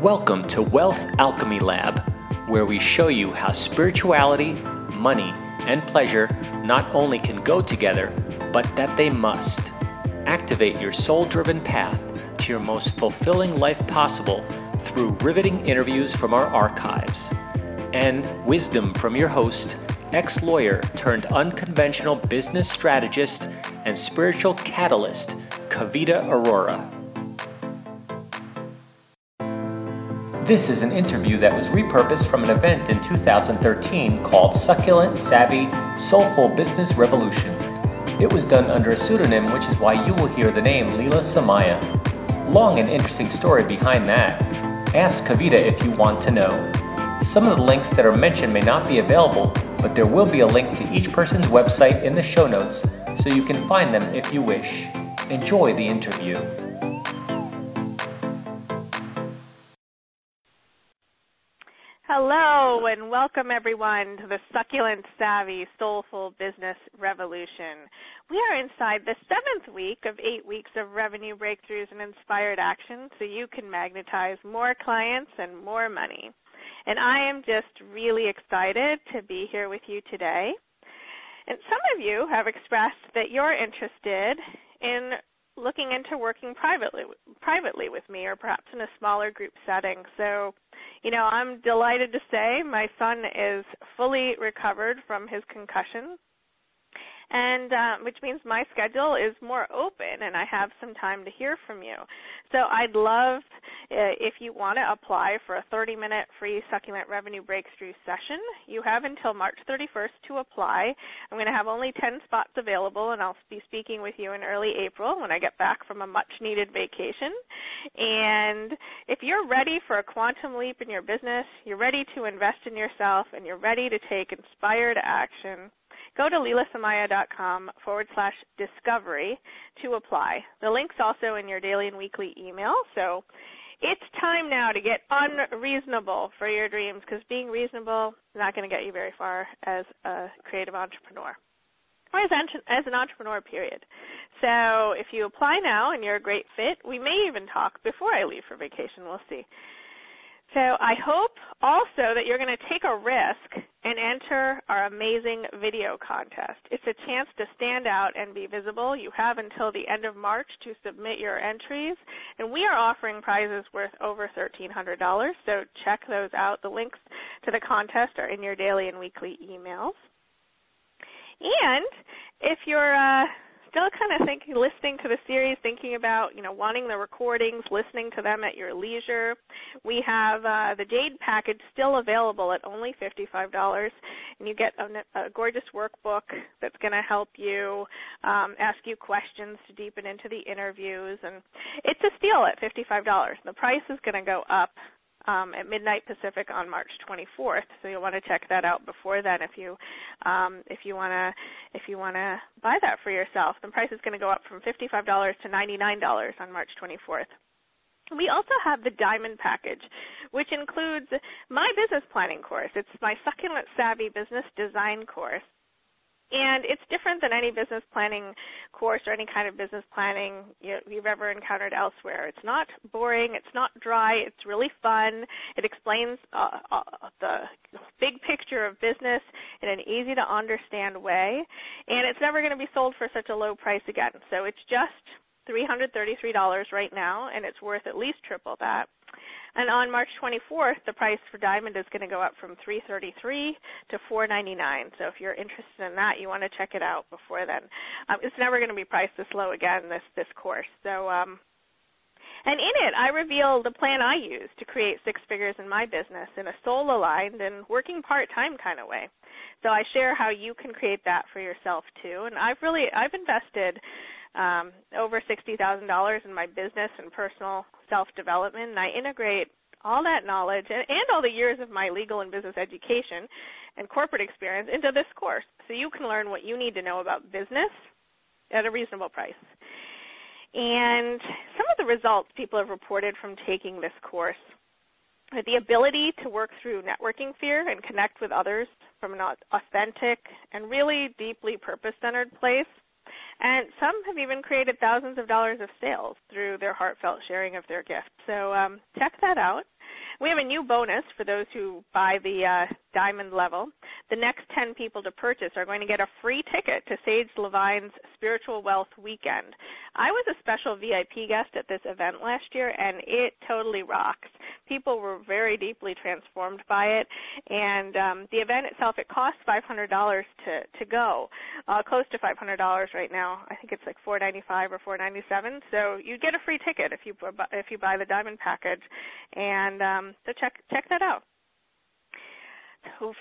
Welcome to Wealth Alchemy Lab, where we show you how spirituality, money, and pleasure not only can go together, but that they must. Activate your soul driven path to your most fulfilling life possible through riveting interviews from our archives and wisdom from your host, ex lawyer turned unconventional business strategist and spiritual catalyst, Kavita Arora. This is an interview that was repurposed from an event in 2013 called Succulent Savvy Soulful Business Revolution. It was done under a pseudonym, which is why you will hear the name Leela Somaya. Long and interesting story behind that. Ask Kavita if you want to know. Some of the links that are mentioned may not be available, but there will be a link to each person's website in the show notes so you can find them if you wish. Enjoy the interview. And welcome everyone to the Succulent Savvy Soulful Business Revolution. We are inside the seventh week of eight weeks of revenue breakthroughs and inspired action so you can magnetize more clients and more money. And I am just really excited to be here with you today. And some of you have expressed that you're interested in looking into working privately privately with me or perhaps in a smaller group setting. So, you know, I'm delighted to say my son is fully recovered from his concussion and uh, which means my schedule is more open and I have some time to hear from you. So I'd love uh, if you want to apply for a 30-minute free succulent revenue breakthrough session. You have until March 31st to apply. I'm going to have only 10 spots available and I'll be speaking with you in early April when I get back from a much-needed vacation. And if you're ready for a quantum leap in your business, you're ready to invest in yourself, and you're ready to take inspired action, go to leelasomaya.com forward slash discovery to apply. The link's also in your daily and weekly email, so it's time now to get unreasonable for your dreams because being reasonable is not going to get you very far as a creative entrepreneur or as, as an entrepreneur, period. So if you apply now and you're a great fit, we may even talk before I leave for vacation. We'll see. So I hope also that you're going to take a risk and enter our amazing video contest. It's a chance to stand out and be visible. You have until the end of March to submit your entries, and we are offering prizes worth over $1,300. So check those out. The links to the contest are in your daily and weekly emails. And if you're uh, still kind of thinking, listening to the series, thinking about, you know, wanting the recordings, listening to them at your leisure. We have uh, the Jade package still available at only $55, and you get a, a gorgeous workbook that's going to help you um, ask you questions to deepen into the interviews, and it's a steal at $55. The price is going to go up um, at midnight Pacific on March 24th. So you'll want to check that out before then if you um, if you want to if you want to buy that for yourself. The price is going to go up from $55 to $99 on March 24th. We also have the Diamond Package, which includes my business planning course. It's my Succulent Savvy Business Design course. And it's different than any business planning course or any kind of business planning you've ever encountered elsewhere. It's not boring, it's not dry, it's really fun. It explains uh, uh, the big picture of business in an easy to understand way, and it's never going to be sold for such a low price again. So it's just $333 right now, and it's worth at least triple that. And on March 24th, the price for diamond is going to go up from 333 to 499. So if you're interested in that, you want to check it out before then. Um, it's never going to be priced this low again this this course. So um, and in it, I reveal the plan I use to create six figures in my business in a soul aligned and working part time kind of way. So I share how you can create that for yourself too. And I've really I've invested um, over $60,000 in my business and personal self development. And I integrate all that knowledge and, and all the years of my legal and business education and corporate experience into this course so you can learn what you need to know about business at a reasonable price. And some of the results people have reported from taking this course are the ability to work through networking fear and connect with others from an authentic and really deeply purpose centered place and some have even created thousands of dollars of sales through their heartfelt sharing of their gift. So um, check that out. We have a new bonus for those who buy the uh, diamond level. The next 10 people to purchase are going to get a free ticket to Sage Lavine's Spiritual Wealth Weekend. I was a special VIP guest at this event last year, and it totally rocks. People were very deeply transformed by it, and um, the event itself it costs $500 to to go, uh, close to $500 right now. I think it's like 495 or 497. So you get a free ticket if you if you buy the diamond package, and um, so check check that out.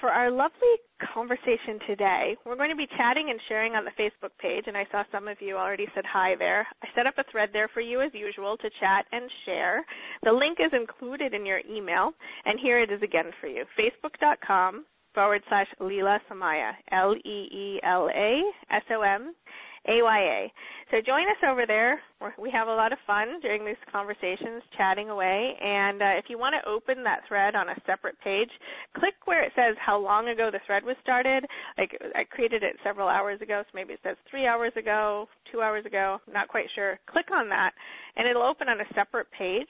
For our lovely conversation today, we're going to be chatting and sharing on the Facebook page, and I saw some of you already said hi there. I set up a thread there for you as usual to chat and share. The link is included in your email, and here it is again for you facebook.com forward slash Leela Somaya, L E E L A S O M AYA. So join us over there. We have a lot of fun during these conversations, chatting away. And uh, if you want to open that thread on a separate page, click where it says how long ago the thread was started. Like I created it several hours ago, so maybe it says three hours ago, two hours ago. not quite sure. Click on that, and it'll open on a separate page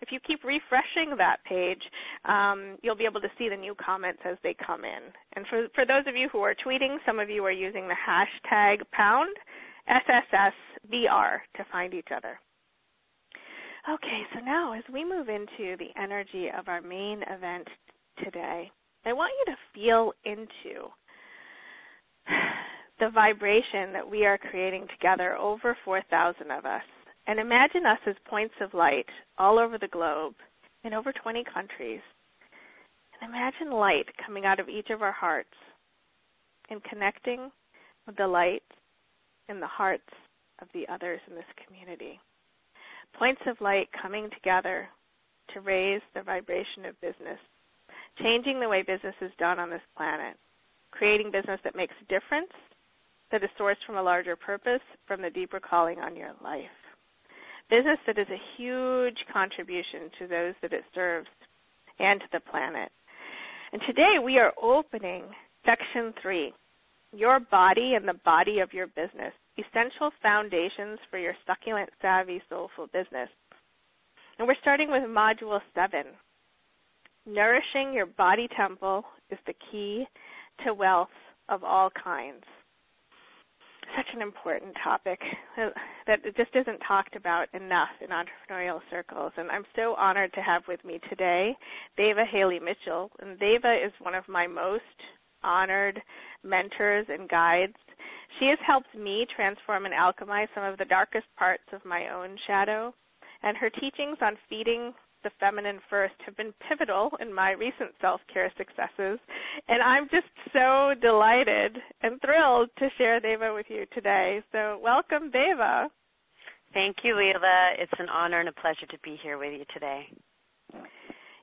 if you keep refreshing that page, um, you'll be able to see the new comments as they come in. And for for those of you who are tweeting, some of you are using the hashtag pound SSSBR to find each other. Okay, so now as we move into the energy of our main event today, I want you to feel into the vibration that we are creating together, over 4,000 of us. And imagine us as points of light all over the globe in over 20 countries. And imagine light coming out of each of our hearts and connecting with the light in the hearts of the others in this community. Points of light coming together to raise the vibration of business, changing the way business is done on this planet, creating business that makes a difference, that is sourced from a larger purpose, from the deeper calling on your life. Business that is a huge contribution to those that it serves and to the planet. And today we are opening section three your body and the body of your business, essential foundations for your succulent, savvy, soulful business. And we're starting with module seven. Nourishing your body temple is the key to wealth of all kinds. Such an important topic that just isn't talked about enough in entrepreneurial circles. And I'm so honored to have with me today Devaa Haley Mitchell. And Devaa is one of my most honored mentors and guides. She has helped me transform and alchemize some of the darkest parts of my own shadow, and her teachings on feeding the feminine first have been pivotal in my recent self care successes. And I'm just so delighted and thrilled to share Devaa with you today. So, welcome, Devaa. Thank you, Leela. It's an honor and a pleasure to be here with you today.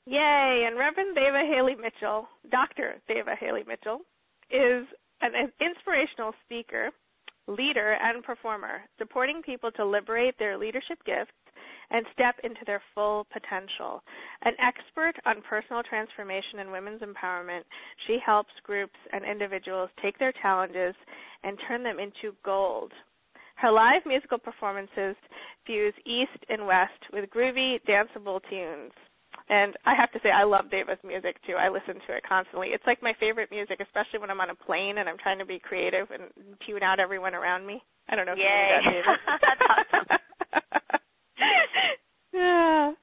Yay! And Reverend Devaa Haley Mitchell, Dr. Devaa Haley Mitchell, is an, an inspirational speaker, leader, and performer, supporting people to liberate their leadership gifts and step into their full potential. An expert on personal transformation and women's empowerment, she helps groups and individuals take their challenges and turn them into gold. Her live musical performances fuse East and West with groovy, danceable tunes. And I have to say, I love Devaa's music too. I listen to it constantly. It's like my favorite music, especially when I'm on a plane and I'm trying to be creative and tune out everyone around me. I don't know if Yay. you know that, Devaa.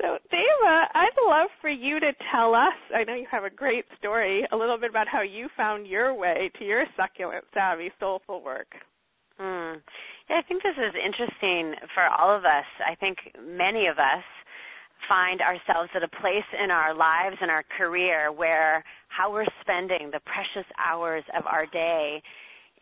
So, Devaa, I'd love for you to tell us. I know you have a great story, a little bit about how you found your way to your succulent, savvy, soulful work. Hmm. Yeah, I think this is interesting for all of us. I think many of us find ourselves at a place in our lives and our career where how we're spending the precious hours of our day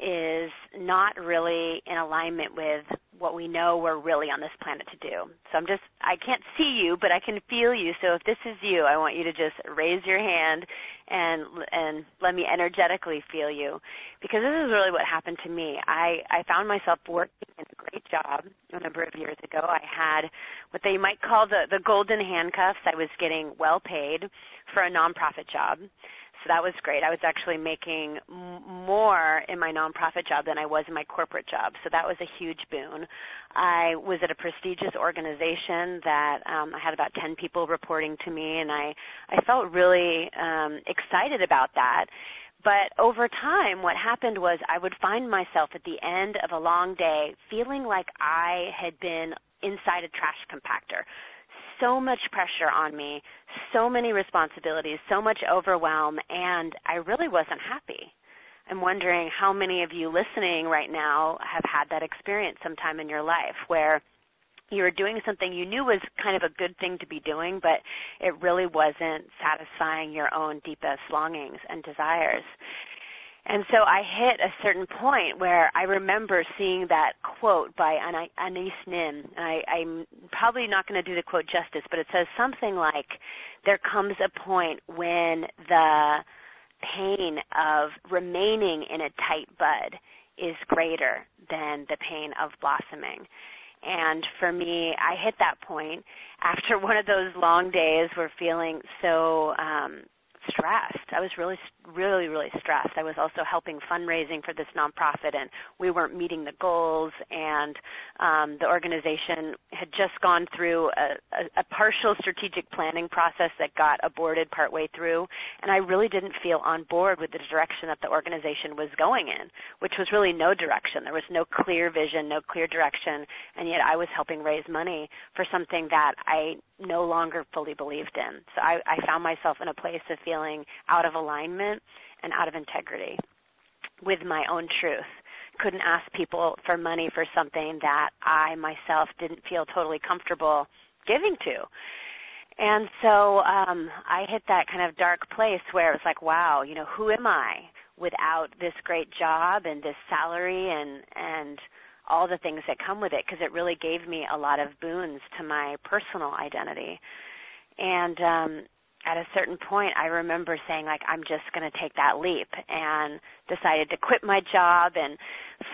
is not really in alignment with what we know we're really on this planet to do. So I'm just I can't see you, but I can feel you. So if this is you, I want you to just raise your hand and and let me energetically feel you because this is really what happened to me. I I found myself working in a great job a number of years ago. I had what they might call the the golden handcuffs. I was getting well paid for a nonprofit job So that was great. I was actually making more in my nonprofit job than I was in my corporate job. So that was a huge boon. I was at a prestigious organization that um, I had about 10 people reporting to me, and I I felt really um, excited about that. But over time, what happened was I would find myself at the end of a long day feeling like I had been inside a trash compactor so much pressure on me, so many responsibilities, so much overwhelm, and I really wasn't happy. I'm wondering how many of you listening right now have had that experience sometime in your life where you were doing something you knew was kind of a good thing to be doing, but it really wasn't satisfying your own deepest longings and desires. And so I hit a certain point where I remember seeing that quote by Anais Nin. I, I'm probably not going to do the quote justice, but it says something like, "There comes a point when the pain of remaining in a tight bud is greater than the pain of blossoming." And for me, I hit that point after one of those long days where feeling so um stressed. I was really, really, really stressed. I was also helping fundraising for this nonprofit, and we weren't meeting the goals. And um, the organization had just gone through a, a, a partial strategic planning process that got aborted partway through, and I really didn't feel on board with the direction that the organization was going in, which was really no direction. There was no clear vision, no clear direction, and yet I was helping raise money for something that I no longer fully believed in. So I, I found myself in a place of feeling out of alignment and out of integrity with my own truth. Couldn't ask people for money for something that I myself didn't feel totally comfortable giving to. And so um I hit that kind of dark place where it was like, wow, you know, who am I without this great job and this salary and and all the things that come with it because it really gave me a lot of boons to my personal identity. And um at a certain point I remember saying like I'm just going to take that leap and decided to quit my job and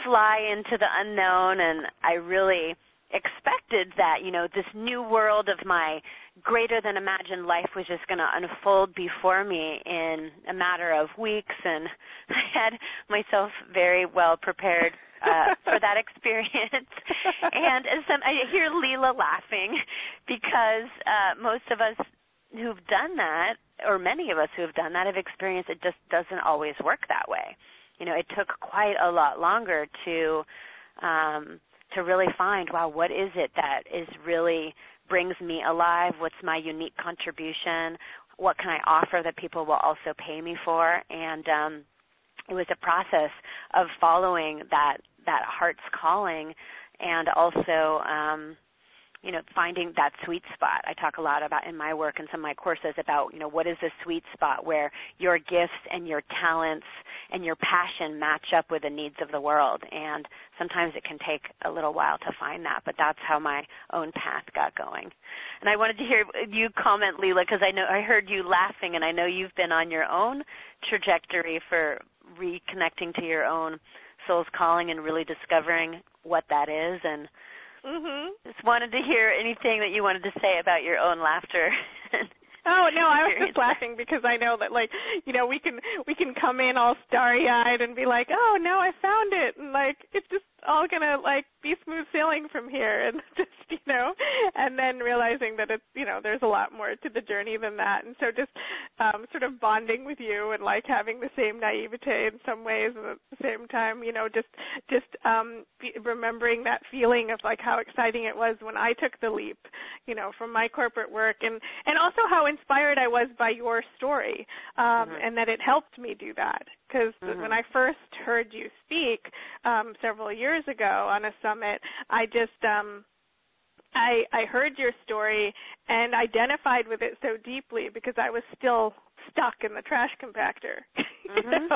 fly into the unknown and I really expected that you know this new world of my greater than imagined life was just going to unfold before me in a matter of weeks and I had myself very well prepared uh, for that experience. and some, I hear Leela laughing because uh, most of us who've done that, or many of us who have done that, have experienced it just doesn't always work that way. You know, it took quite a lot longer to um, to really find, wow, what is it that is really brings me alive? What's my unique contribution? What can I offer that people will also pay me for? And um, it was a process of following that that heart's calling and also um you know finding that sweet spot. I talk a lot about in my work and some of my courses about you know what is the sweet spot where your gifts and your talents and your passion match up with the needs of the world. And sometimes it can take a little while to find that but that's how my own path got going. And i wanted to hear you comment leela because i know i heard you laughing and i know you've been on your own trajectory for reconnecting to your own soul's calling and really discovering what that is and mhm just wanted to hear anything that you wanted to say about your own laughter Oh no, I was just laughing because I know that like you know we can we can come in all starry eyed and be like, oh no, I found it, and like it's just all gonna like be smooth sailing from here and just you know and then realizing that it's you know there's a lot more to the journey than that and so just um sort of bonding with you and like having the same naivete in some ways and at the same time you know just just um remembering that feeling of like how exciting it was when I took the leap you know from my corporate work and and also how inspired I was by your story um mm-hmm. and that it helped me do that because mm-hmm. when I first heard you speak um, several years ago on a summit, I just um, I I heard your story and identified with it so deeply because I was still stuck in the trash compactor. Mm-hmm.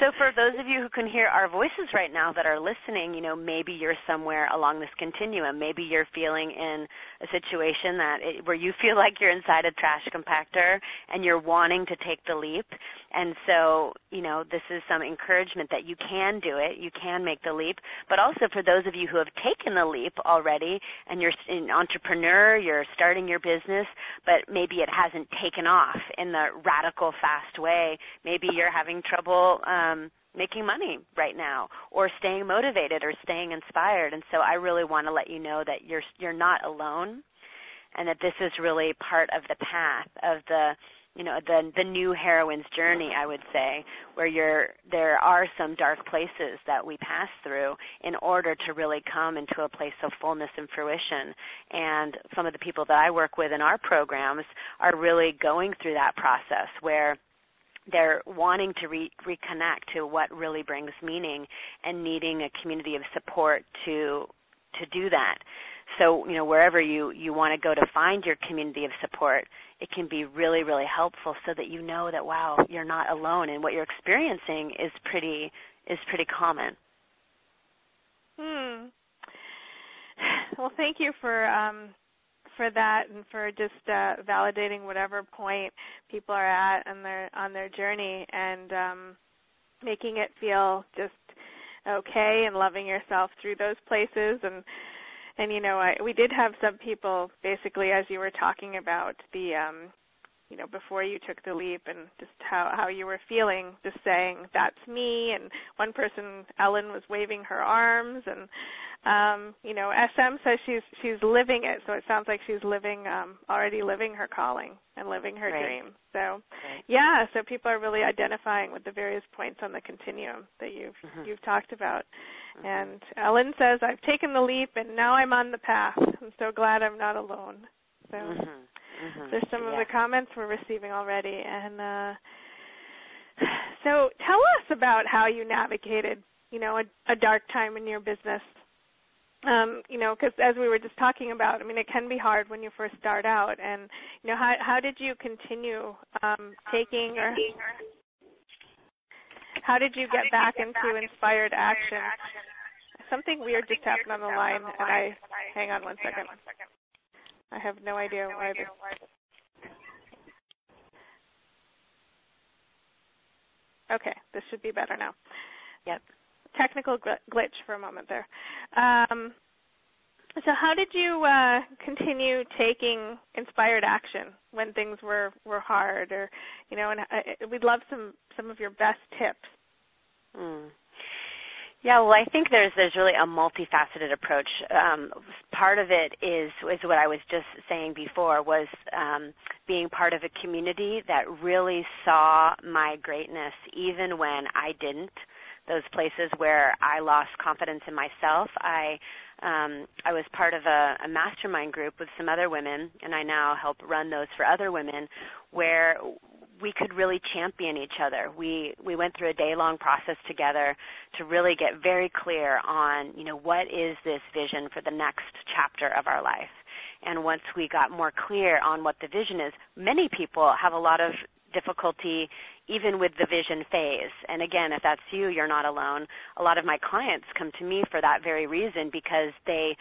So for those of you who can hear our voices right now that are listening, you know, maybe you're somewhere along this continuum. Maybe you're feeling in a situation that it, where you feel like you're inside a trash compactor and you're wanting to take the leap. And so, you know, this is some encouragement that you can do it, you can make the leap. But also for those of you who have taken the leap already and you're an entrepreneur, you're starting your business, but maybe it hasn't taken off in the radical fast way. Maybe you're having trouble um, making money right now or staying motivated or staying inspired. And so I really want to let you know that you're you're not alone and that this is really part of the path of the you know the the new heroine's journey i would say where you're there are some dark places that we pass through in order to really come into a place of fullness and fruition and some of the people that i work with in our programs are really going through that process where they're wanting to re- reconnect to what really brings meaning and needing a community of support to to do that. So you know wherever you you want to go to find your community of support it can be really really helpful so that you know that wow you're not alone and what you're experiencing is pretty is pretty common. Hmm. Well thank you for um for that and for just uh, validating whatever point people are at on their on their journey and um, making it feel just okay and loving yourself through those places. And and you know I, we did have some people basically as you were talking about the um you know before you took the leap and just how how you were feeling just saying that's me and one person Ellen was waving her arms and um you know SM says she's she's living it so it sounds like she's living um already living her calling and living her right. dream so right. yeah so people are really identifying with the various points on the continuum that you've mm-hmm. you've talked about mm-hmm. and Ellen says I've taken the leap and now I'm on the path I'm so glad I'm not alone so mm-hmm. Mm-hmm. there's some yeah. of the comments we're receiving already and uh so tell us about how you navigated you know a, a dark time in your business um, you know, because as we were just talking about, I mean, it can be hard when you first start out. And you know, how how did you continue um, taking or how did you get back into inspired action? Something weird just happened on the line, and I hang on one second. I have no idea why this. Okay, this should be better now. Yep technical glitch for a moment there. Um, so, how did you uh, continue taking inspired action when things were were hard, or you know? And uh, we'd love some some of your best tips. Mm. Yeah, well, I think there's there's really a multifaceted approach. Um, part of it is is what I was just saying before was um, being part of a community that really saw my greatness, even when I didn't those places where I lost confidence in myself. I um, I was part of a, a mastermind group with some other women, and I now help run those for other women, where we could really champion each other. We we went through a day long process together to really get very clear on, you know, what is this vision for the next chapter of our life. And once we got more clear on what the vision is, many people have a lot of difficulty even with the vision phase. And again, if that's you, you're not alone. A lot of my clients come to me for that very reason because they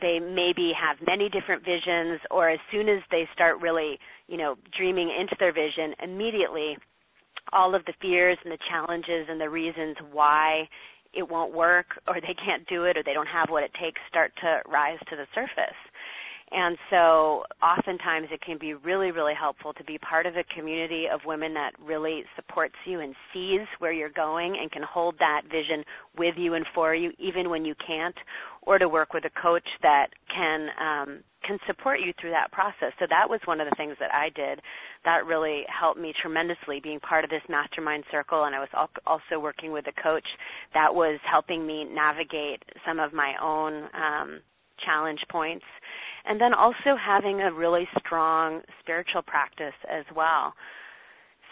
they maybe have many different visions or as soon as they start really, you know, dreaming into their vision, immediately all of the fears and the challenges and the reasons why it won't work or they can't do it or they don't have what it takes start to rise to the surface. And so oftentimes it can be really, really helpful to be part of a community of women that really supports you and sees where you're going and can hold that vision with you and for you even when you can't, or to work with a coach that can um, can support you through that process. So that was one of the things that I did that really helped me tremendously being part of this mastermind circle and I was also working with a coach that was helping me navigate some of my own um challenge points and then also having a really strong spiritual practice as well.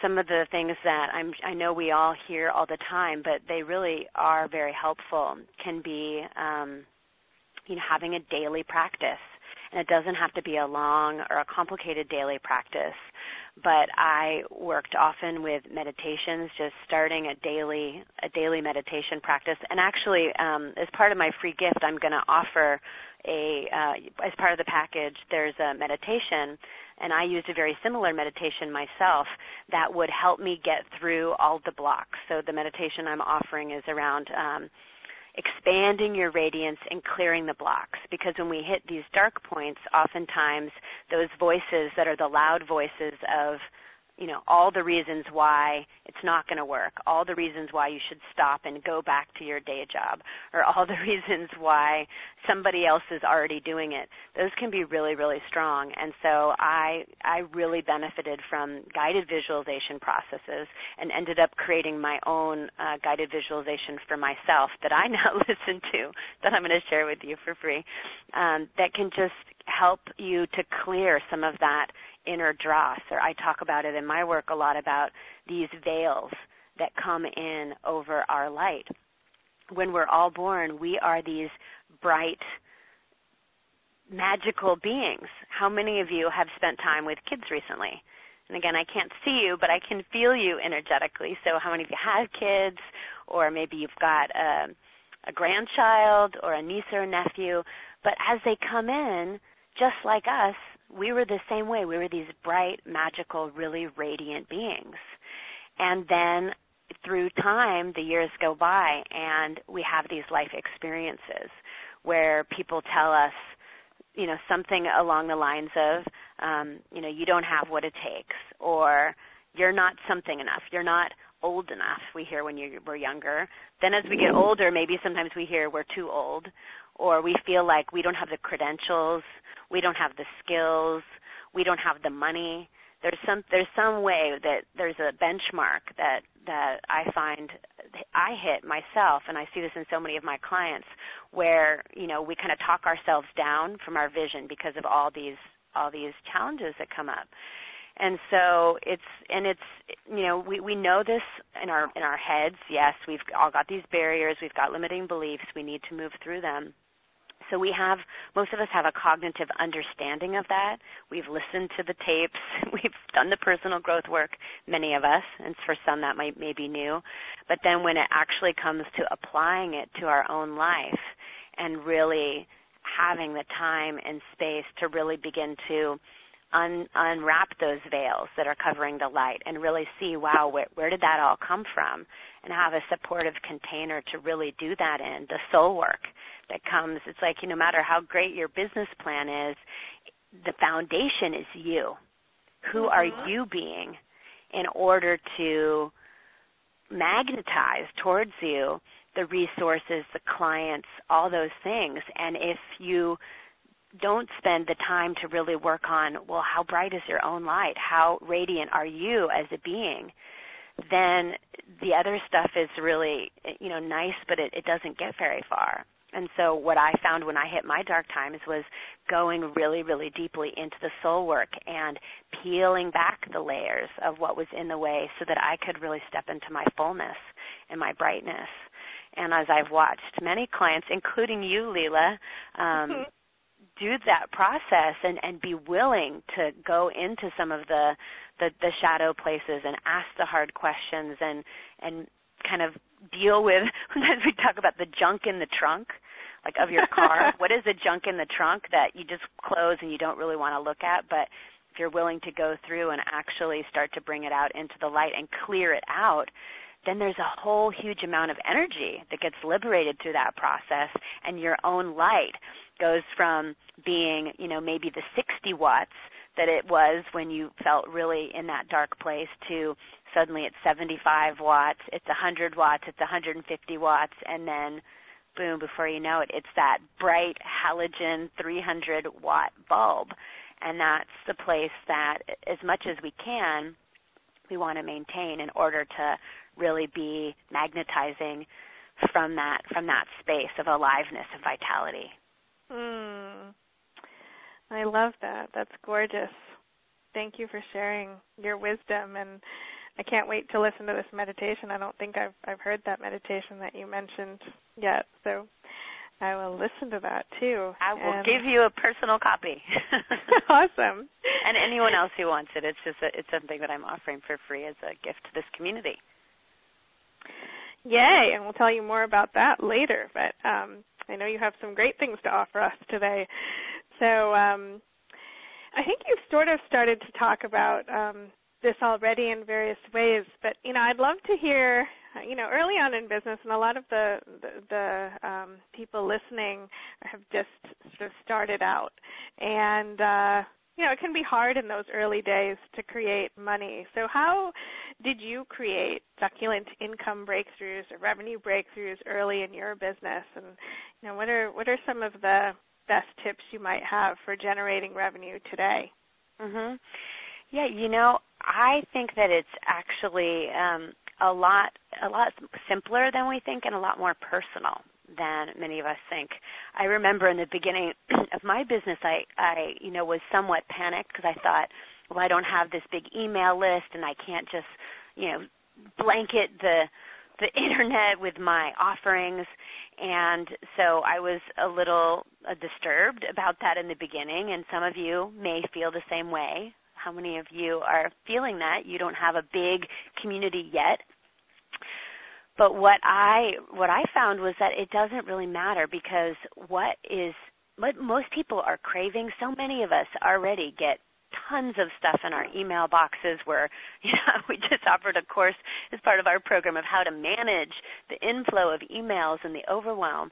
Some of the things that I'm, I know we all hear all the time, but they really are very helpful. Can be, um, you know, having a daily practice and it doesn't have to be a long or a complicated daily practice but I worked often with meditations, just starting a daily a daily meditation practice. And actually, um, as part of my free gift, I'm going to offer a uh, as part of the package. There's a meditation, and I used a very similar meditation myself that would help me get through all the blocks. So the meditation I'm offering is around. Um, expanding your radiance and clearing the blocks. Because when we hit these dark points, oftentimes those voices that are the loud voices of you know all the reasons why it's not going to work all the reasons why you should stop and go back to your day job or all the reasons why somebody else is already doing it those can be really really strong. And so i i really benefited from guided visualization processes and ended up creating my own uh, guided visualization for myself that i now listen to that i'm going to share with you for free um, that can just help you to clear some of that inner dross, or I talk about it in my work a lot about these veils that come in over our light. When we're all born, we are these bright, magical beings. How many of you have spent time with kids recently? And again, I can't see you, but I can feel you energetically. So, how many of you have kids, or maybe you've got a, a grandchild, or a niece or a nephew? But as they come in, just like us, we were the same way. We were these bright, magical, really radiant beings. And then through time, the years go by, and we have these life experiences where people tell us, you know, something along the lines of, um, you know, you don't have what it takes, or you're not something enough, you're not old enough. We hear when you we're younger. Then as we get older, maybe sometimes we hear we're too old, or we feel like we don't have the credentials, we don't have the skills, we don't have the money. There's some there's some way that there's a benchmark that that I find I hit myself and I see this in so many of my clients where, you know, we kind of talk ourselves down from our vision because of all these all these challenges that come up. And so it's and it's you know we we know this in our in our heads. Yes we've all got these barriers. We've got limiting beliefs. We need to move through them so we have most of us have a cognitive understanding of that. We've listened to the tapes, we've done the personal growth work, many of us, and for some that might may be new. But then when it actually comes to applying it to our own life and really having the time and space to really begin to un- unwrap those veils that are covering the light and really see, wow, where, where did that all come from? And have a supportive container to really do that in, the soul work that comes. It's like no matter how great your business plan is, the foundation is you. Who mm-hmm. are you being in order to magnetize towards you the resources, the clients, all those things? And if you don't spend the time to really work on, well, how bright is your own light? How radiant are you as a being? Then the other stuff is really, you know, nice, but it, it doesn't get very far. And so what I found when I hit my dark times was going really, really deeply into the soul work and peeling back the layers of what was in the way so that I could really step into my fullness and my brightness. And as I've watched many clients, including you, Leela, um. do that process and, and be willing to go into some of the, the the shadow places and ask the hard questions and and kind of deal with sometimes we talk about the junk in the trunk like of your car. What is the junk in the trunk that you just close and you don't really want to look at? But if you're willing to go through and actually start to bring it out into the light and clear it out then there's a whole huge amount of energy that gets liberated through that process and your own light goes from being you know maybe the 60 watts that it was when you felt really in that dark place to suddenly it's 75 watts, it's 100 watts, it's 150 watts, and then boom, before you know it, it's that bright halogen 300 watt bulb. And that's the place that, as much as we can, we want to maintain in order to really be magnetizing from that from that space of aliveness and vitality. Hmm. I love that. That's gorgeous. Thank you for sharing your wisdom and I can't wait to listen to this meditation. I don't think I've I've heard that meditation that you mentioned yet. So I will listen to that too. I will and... give you a personal copy. awesome. And anyone else who wants it, it's just a, it's something that I'm offering for free as a gift to this community. Yay! And we'll tell you more about that later. But um, I know you have some great things to offer us today. So um, I think you've sort of started to talk about um, this already in various ways, but you know, I'd love to hear. You know, early on in business, and a lot of the the, the um, people listening have just sort of started out, and uh, you know, it can be hard in those early days to create money. So, how did you create succulent income breakthroughs or revenue breakthroughs early in your business? And you know, what are what are some of the best tips you might have for generating revenue today? Mhm. Yeah, you know, I think that it's actually um, a lot a lot simpler than we think and a lot more personal than many of us think. I remember in the beginning of my business I I you know was somewhat panicked because I thought, well I don't have this big email list and I can't just, you know, blanket the the internet with my offerings. And so I was a little uh, disturbed about that in the beginning. And some of you may feel the same way. How many of you are feeling that? You don't have a big community yet. But what i what i found was that it doesn't really matter because what is what most people are craving so many of us already get tons of stuff in our email boxes where you know we just offered a course as part of our program of how to manage the inflow of emails and the overwhelm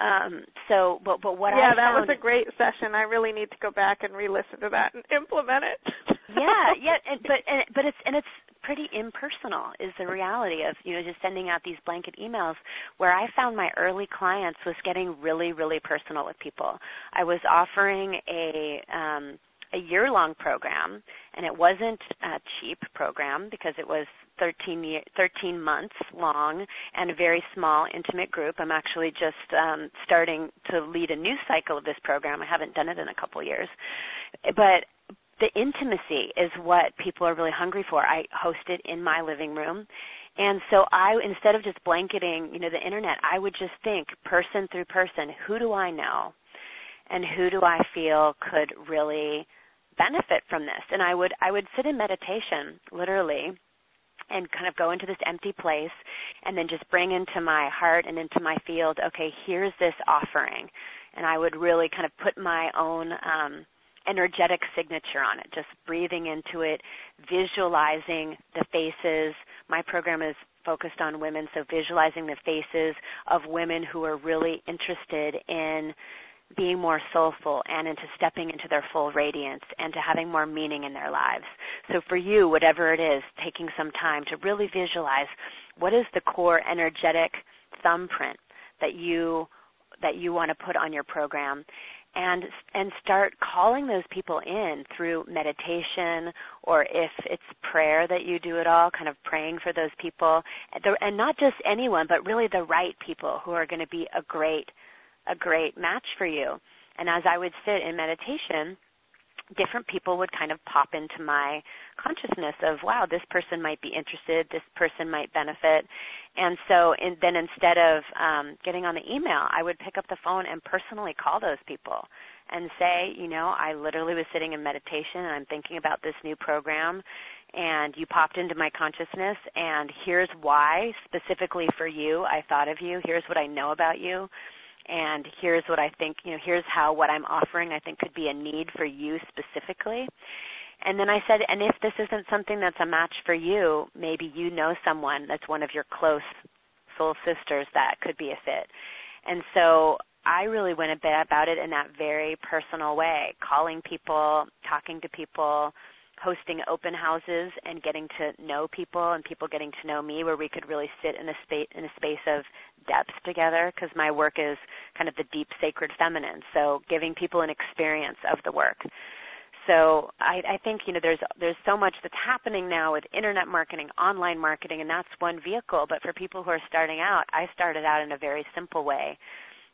um, so, but but what yeah, I that was a great session. I really need to go back and re-listen to that and implement it. yeah, yeah, and, but and, but it's and it's pretty impersonal is the reality of you know just sending out these blanket emails. Where I found my early clients was getting really really personal with people. I was offering a um, a year long program and it wasn't a cheap program because it was 13 year, 13 months long and a very small intimate group. I'm actually just um, starting to lead a new cycle of this program. I haven't done it in a couple years. But the intimacy is what people are really hungry for. I host it in my living room. And so I instead of just blanketing, you know, the internet, I would just think person through person, who do I know? And who do I feel could really benefit from this. And i would i would sit in meditation literally and kind of go into this empty place and then just bring into my heart and into my field okay here's this offering. And i would really kind of put my own um energetic signature on it just breathing into it visualizing the faces. My program is focused on women so visualizing the faces of women who are really interested in being more soulful and into stepping into their full radiance and to having more meaning in their lives. So for you, whatever it is, taking some time to really visualize what is the core energetic thumbprint that you that you want to put on your program and and start calling those people in through meditation or if it's prayer that you do it all kind of praying for those people and not just anyone but really the right people who are going to be a great a great match for you. And as I would sit in meditation, different people would kind of pop into my consciousness of wow this person might be interested this person might benefit. And so in, then instead of um, getting on the email i would pick up the phone and personally call those people and say you know i literally was sitting in meditation and i'm thinking about this new program and you popped into my consciousness and here's why specifically for you i thought of you. Here's what i know about you and here's what I think, you know, here's how what I'm offering I think could be a need for you specifically. And then I said, and if this isn't something that's a match for you, maybe you know someone that's one of your close soul sisters that could be a fit. And so I really went a bit about it in that very personal way, calling people, talking to people, hosting open houses and getting to know people and people getting to know me where we could really sit in a space in a space of depth together because my work is kind of the deep sacred feminine so giving people an experience of the work so I, I think you know there's there's so much that's happening now with internet marketing, online marketing, and that's one vehicle. But for people who are starting out, I started out in a very simple way,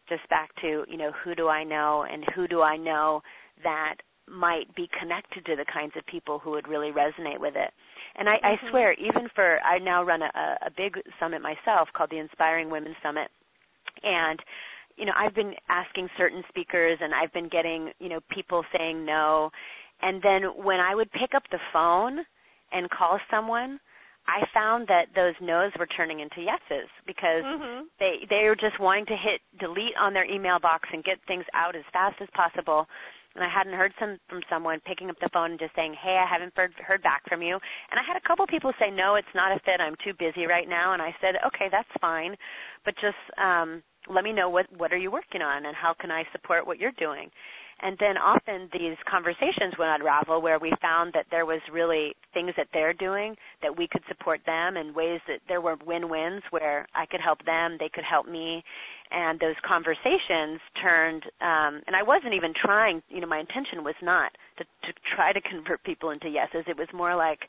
just back to you know who do I know and who do I know that might be connected to the kinds of people who would really resonate with it. And I, mm-hmm. I swear, even for I now run a, a big summit myself called the Inspiring Women Summit, and you know, I've been asking certain speakers and I've been getting, you know, people saying no. And then when I would pick up the phone and call someone, I found that those no's were turning into yeses because mm-hmm. they they were just wanting to hit delete on their email box and get things out as fast as possible. And I hadn't heard some from someone picking up the phone and just saying, "Hey, I haven't heard heard back from you." And I had a couple people say, "No, it's not a fit. I'm too busy right now." And I said, "Okay, that's fine, but just um let me know what what are you working on and how can I support what you're doing." And then often these conversations would unravel where we found that there was really things that they're doing that we could support them in ways that there were win-wins where I could help them, they could help me. And those conversations turned um and I wasn't even trying, you know, my intention was not to to try to convert people into yeses. It was more like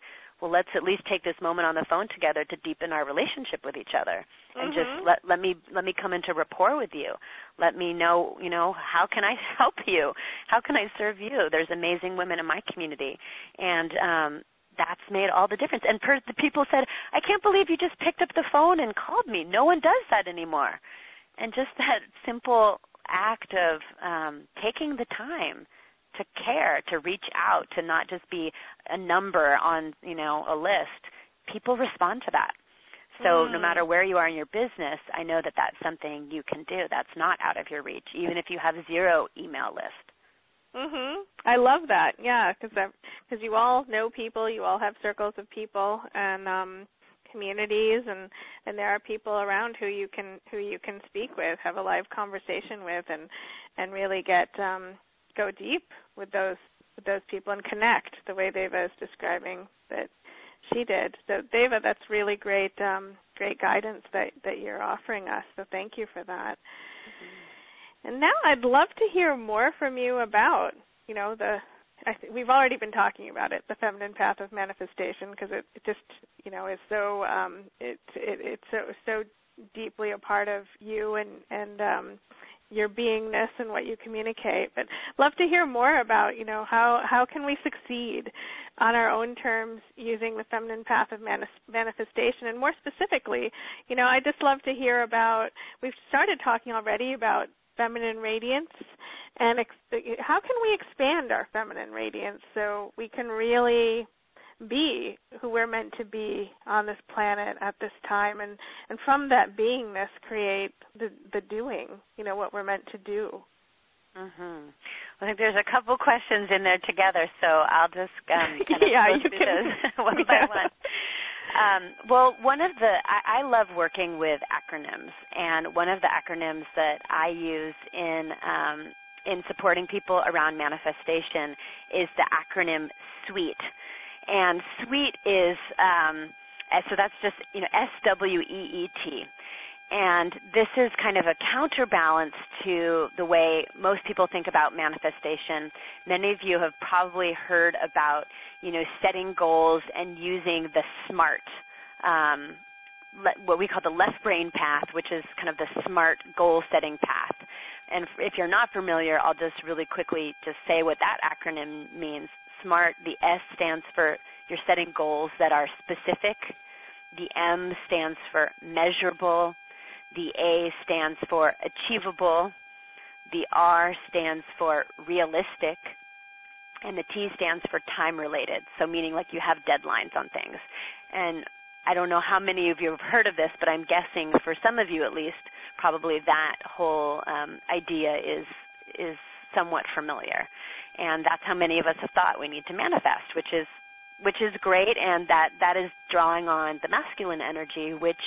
well let's at least take this moment on the phone together to deepen our relationship with each other and mm-hmm. just let let me let me come into rapport with you. Let me know you know how can i help you? How can i serve you? There's amazing women in my community. And um that's made all the difference. And per, the people said i can't believe you just picked up the phone and called me. No one does that anymore and just that simple act of um taking the time to care, to reach out, to not just be a number on, you know, a list. People respond to that. So mm. no matter where you are in your business, I know that that's something you can do. That's not out of your reach, even if you have zero email list. Mhm. I love that. Yeah, because because you all know people, you all have circles of people and um communities and and there are people around who you can who you can speak with, have a live conversation with and and really get um go deep with those with those people and connect the way Devaa is describing that she did. So Devaa, that's really great um, great guidance that that you're offering us. So thank you for that. Mm-hmm. And now I'd love to hear more from you about you know the th- we've already been talking about it, the feminine path of manifestation, because it, it just you know is so um, it, it it's so so deeply a part of you and and um, your beingness and what you communicate. But love to hear more about, you know, how how can we succeed on our own terms using the feminine path of manifestation and more specifically, you know, I just love to hear about we've started talking already about feminine radiance and ex- how can we expand our feminine radiance so we can really be who we're meant to be on this planet at this time? And and from that beingness create the the doing you know what we're meant to do. Mhm i think there's a couple questions in there together so i'll just um kind of yeah you can. those one by one. Um, well, one of the I, I love working with acronyms, and one of the acronyms that I use in um, in supporting people around manifestation is the acronym SWEET and sweet is um, so that's just you know S W E E T. And this is kind of a counterbalance to the way most people think about manifestation. Many of you have probably heard about, you know, setting goals and using the SMART, um, what we call the left brain path, which is kind of the SMART goal setting path. And if you're not familiar, I'll just really quickly just say what that acronym means. SMART, the S stands for you're setting goals that are specific. The M stands for measurable. The A stands for achievable. The R stands for realistic. And the T stands for time related. So meaning like you have deadlines on things. And I don't know how many of you have heard of this, but I'm guessing for some of you at least, probably that whole um, idea is is somewhat familiar. And that's how many of us have thought we need to manifest which is which is great and that that is drawing on the masculine energy which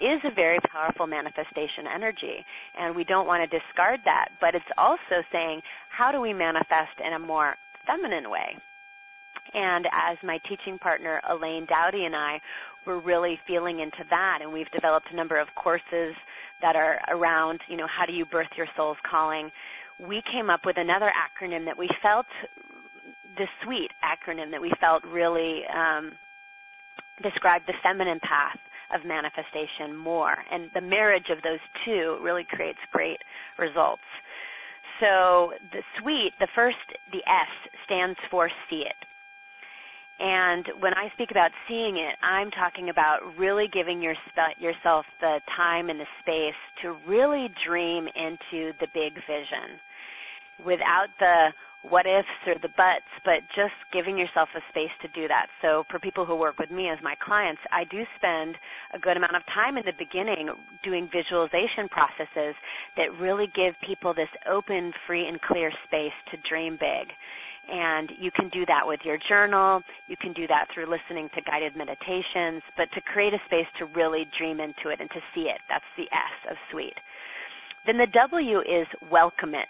is a very powerful manifestation energy. And we don't want to discard that but it's also saying how do we manifest in a more feminine way and as my teaching partner Elayne Doughty and I were really feeling into that and we've developed a number of courses that are around you know how do you birth your soul's calling we came up with another acronym that we felt the sweet acronym that we felt really um, described the feminine path of manifestation more. And the marriage of those two really creates great results. So the sweet, the first, the S stands for see it. And when I speak about seeing it, I'm talking about really giving your, yourself the time and the space to really dream into the big vision without the what ifs or the buts, but just giving yourself a space to do that. So for people who work with me as my clients, I do spend a good amount of time in the beginning doing visualization processes that really give people this open, free, and clear space to dream big. And you can do that with your journal. You can do that through listening to guided meditations, but to create a space to really dream into it and to see it. That's the S of sweet. Then the W is welcome it.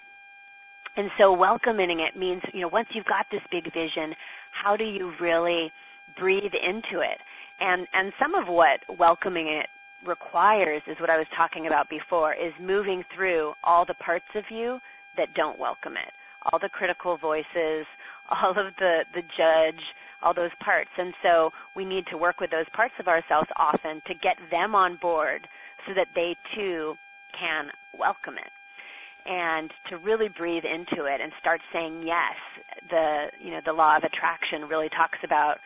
And so welcoming it means, you know, once you've got this big vision, how do you really breathe into it? And and some of what welcoming it requires is what I was talking about before is moving through all the parts of you that don't welcome it all the critical voices, all of the the judge, all those parts. And so we need to work with those parts of ourselves often to get them on board so that they too can welcome it and to really breathe into it and start saying yes. The you know the law of attraction really talks about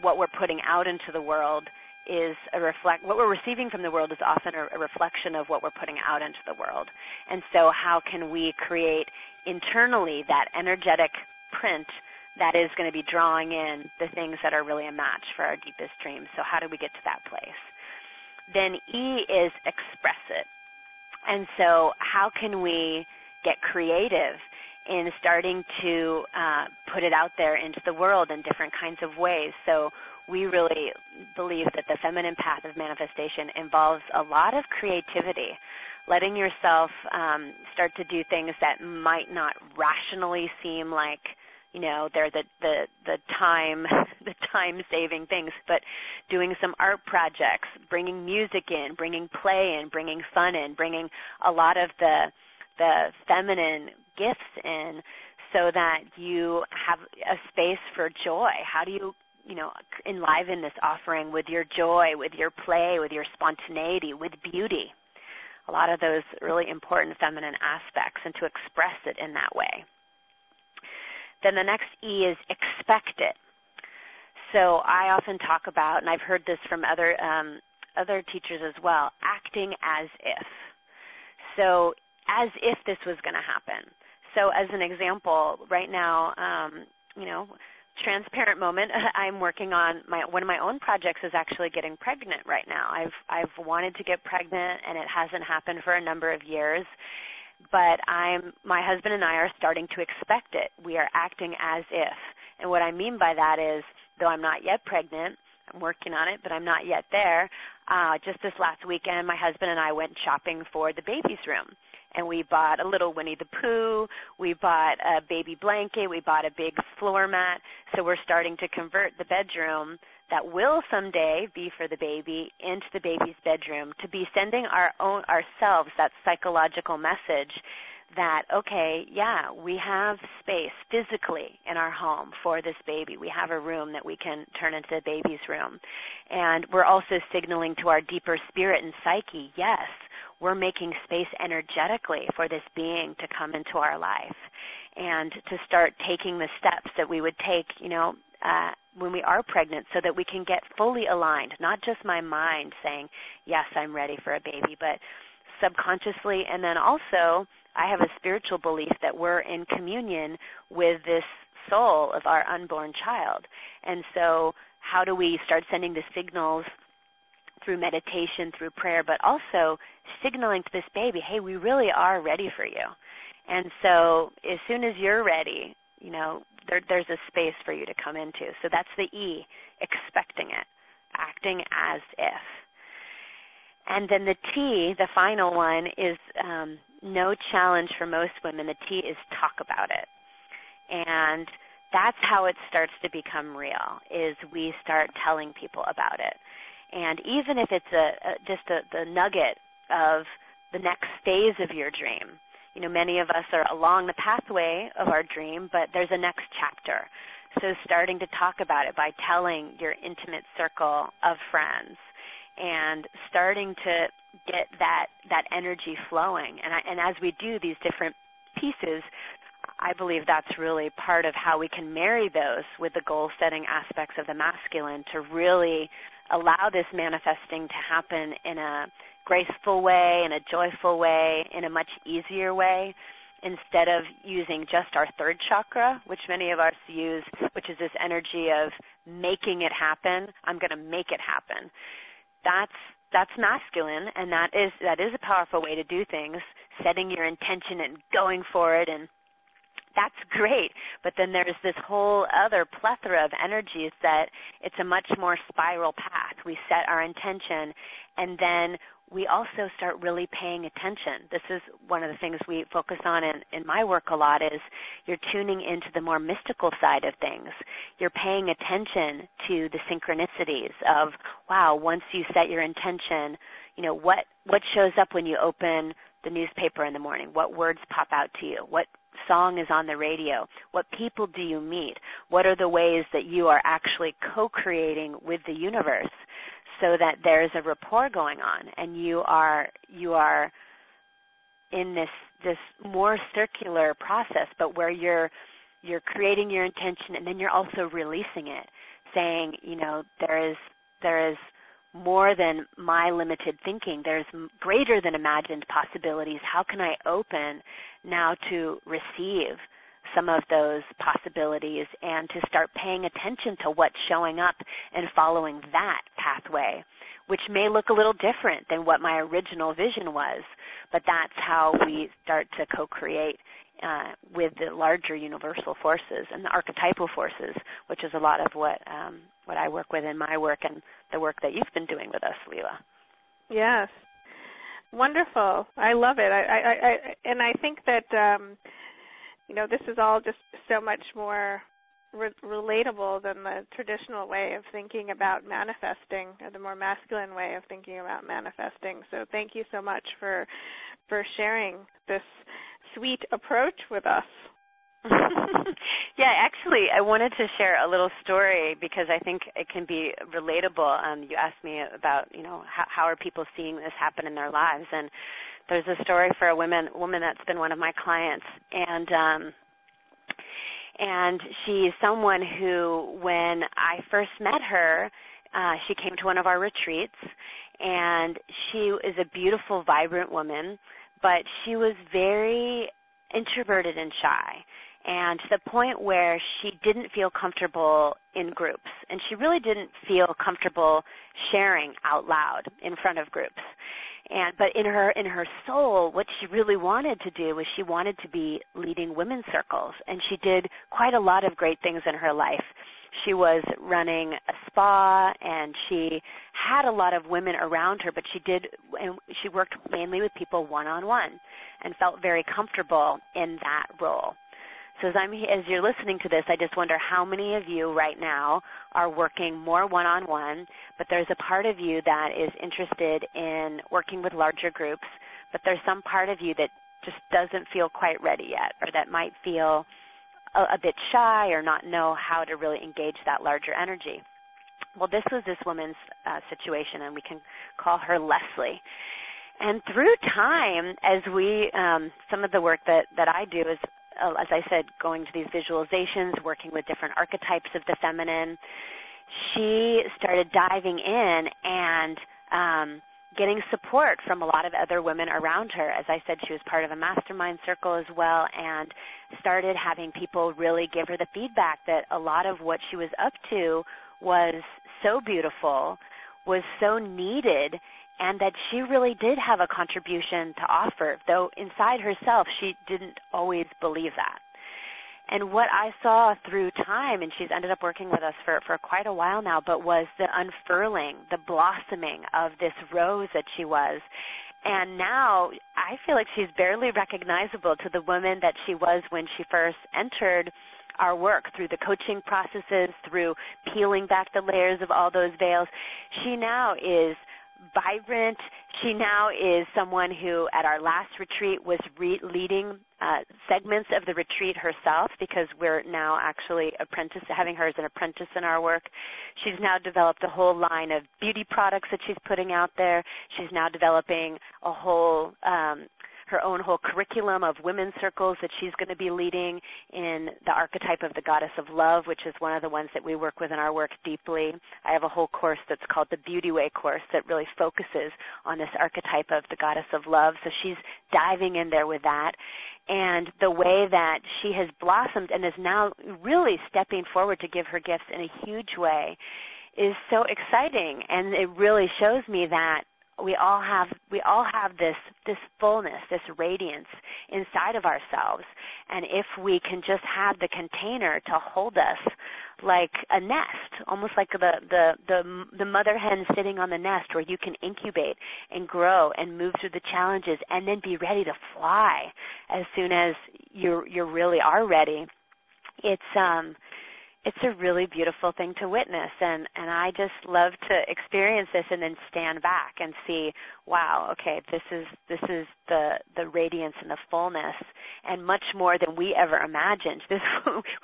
what we're putting out into the world is a reflect what we're receiving from the world is often a, a, reflection of what we're putting out into the world. And so how can we create internally that energetic print that is going to be drawing in the things that are really a match for our deepest dreams. So how do we get to that place? Then E is express it. And so how can we get creative in starting to uh, put it out there into the world in different kinds of ways? So we really believe that the feminine path of manifestation involves a lot of creativity letting yourself um, start to do things that might not rationally seem like you know they're the the the time the time saving things but doing some art projects bringing music in bringing play in bringing fun in bringing a lot of the the feminine gifts in so that you have a space for joy. How do you you know enliven this offering with your joy with your play with your spontaneity with beauty a lot of those really important feminine aspects and to express it in that way. Then the next E is expect it. So I often talk about, and I've heard this from other um, other teachers as well, acting as if. So as if this was going to happen. So as an example, right now, um, you know, transparent moment i'm working on my one of my own projects is actually getting pregnant right now. I've i've wanted to get pregnant and it hasn't happened for a number of years but i'm my husband and i are starting to expect it. We are acting as if. And what i mean by that is though i'm not yet pregnant i'm working on it but i'm not yet there uh just this last weekend my husband and i went shopping for the baby's room and we bought a little Winnie the Pooh, we bought a baby blanket, we bought a big floor mat. So we're starting to convert the bedroom that will someday be for the baby into the baby's bedroom to be sending our own ourselves that psychological message that okay, yeah, we have space physically in our home for this baby. We have a room that we can turn into the baby's room. And we're also signaling to our deeper spirit and psyche, yes, we're making space energetically for this being to come into our life and to start taking the steps that we would take, you know, uh, when we are pregnant so that we can get fully aligned, not just my mind saying, yes, I'm ready for a baby, but subconsciously. And then also, I have a spiritual belief that we're in communion with this soul of our unborn child. And so, how do we start sending the signals through meditation, through prayer, but also signaling to this baby, hey, we really are ready for you. And so as soon as you're ready, you know, there, there's a space for you to come into. So that's the E, expecting it, acting as if. And then the T, the final one, is um, no challenge for most women. The T is talk about it. And that's how it starts to become real, is we start telling people about it. And even if it's a, a just a, the nugget of the next phase of your dream, you know, many of us are along the pathway of our dream, but there's a next chapter. So starting to talk about it by telling your intimate circle of friends and starting to get that that energy flowing. And I, and as we do these different pieces, I believe that's really part of how we can marry those with the goal setting aspects of the masculine to really allow this manifesting to happen in a graceful way, in a joyful way, in a much easier way, instead of using just our third chakra, which many of us use, which is this energy of making it happen. I'm going to make it happen. That's that's masculine and that is that is a powerful way to do things, setting your intention and going for it and that's great. But then there's this whole other plethora of energies that it's a much more spiral path. We set our intention and then we also start really paying attention. This is one of the things we focus on in, in my work a lot is you're tuning into the more mystical side of things. You're paying attention to the synchronicities of, wow, once you set your intention, you know, what what shows up when you open the newspaper in the morning? What words pop out to you? What song is on the radio? What people do you meet? What are the ways that you are actually co-creating with the universe so that there's a rapport going on and you are you are in this this more circular process but where you're you're creating your intention and then you're also releasing it saying you know there is there is more than my limited thinking. There's greater than imagined possibilities. How can I open now to receive some of those possibilities and to start paying attention to what's showing up and following that pathway, which may look a little different than what my original vision was, but that's how we start to co create uh, with the larger universal forces and the archetypal forces, which is a lot of what um, what I work with in my work and the work that you've been doing with us, Leela. Yes, wonderful. I love it. I, I, I and I think that um, you know this is all just so much more re- relatable than the traditional way of thinking about manifesting, or the more masculine way of thinking about manifesting. So thank you so much for for sharing this sweet approach with us. yeah, actually, I wanted to share a little story because I think it can be relatable. Um, you asked me about, you know, how, how are people seeing this happen in their lives, and there's a story for a woman woman that's been one of my clients, and um, and she's someone who, when I first met her, uh, she came to one of our retreats, and she is a beautiful, vibrant woman but she was very introverted and shy and to the point where she didn't feel comfortable in groups. And she really didn't feel comfortable sharing out loud in front of groups. And but in her in her soul what she really wanted to do was she wanted to be leading women's circles. And she did quite a lot of great things in her life. She was running a spa and she had a lot of women around her but she did and she worked mainly with people one on one and felt very comfortable in that role so as I'm as you're listening to this, I just wonder how many of you right now are working more one-on-one, but there's a part of you that is interested in working with larger groups, but there's some part of you that just doesn't feel quite ready yet or that might feel a, a bit shy or not know how to really engage that larger energy. Well, this was this woman's uh, situation, and we can call her Leslie. And through time, as we, um, some of the work that, that I do is, uh, as I said, going to these visualizations, working with different archetypes of the feminine, she started diving in and um, getting support from a lot of other women around her. As I said, she was part of a mastermind circle as well and started having people really give her the feedback that a lot of what she was up to was so beautiful, was so needed, and that she really did have a contribution to offer, though inside herself she didn't always believe that. And what I saw through time, and she's ended up working with us for, for quite a while now, but was the unfurling, the blossoming of this rose that she was. And now I feel like she's barely recognizable to the woman that she was when she first entered our work through the coaching processes, through peeling back the layers of all those veils. She now is vibrant. She now is someone who, at our last retreat, was re- leading uh, segments of the retreat herself because we're now actually apprentice having her as an apprentice in our work. She's now developed a whole line of beauty products that she's putting out there. She's now developing a whole um, her own whole curriculum of women's circles that she's going to be leading in the archetype of the goddess of love, which is one of the ones that we work with in our work deeply. I have a whole course that's called the Beauty Way course that really focuses on this archetype of the goddess of love. So she's diving in there with that and the way that she has blossomed and is now really stepping forward to give her gifts in a huge way is so exciting and it really shows me that we all have we all have this this fullness this radiance inside of ourselves. And if we can just have the container to hold us like a nest almost like the the the the mother hen sitting on the nest where you can incubate and grow and move through the challenges and then be ready to fly as soon as you you really are ready it's um it's a really beautiful thing to witness and and I just love to experience this and then stand back and see wow okay this is this is the the radiance and the fullness and much more than we ever imagined this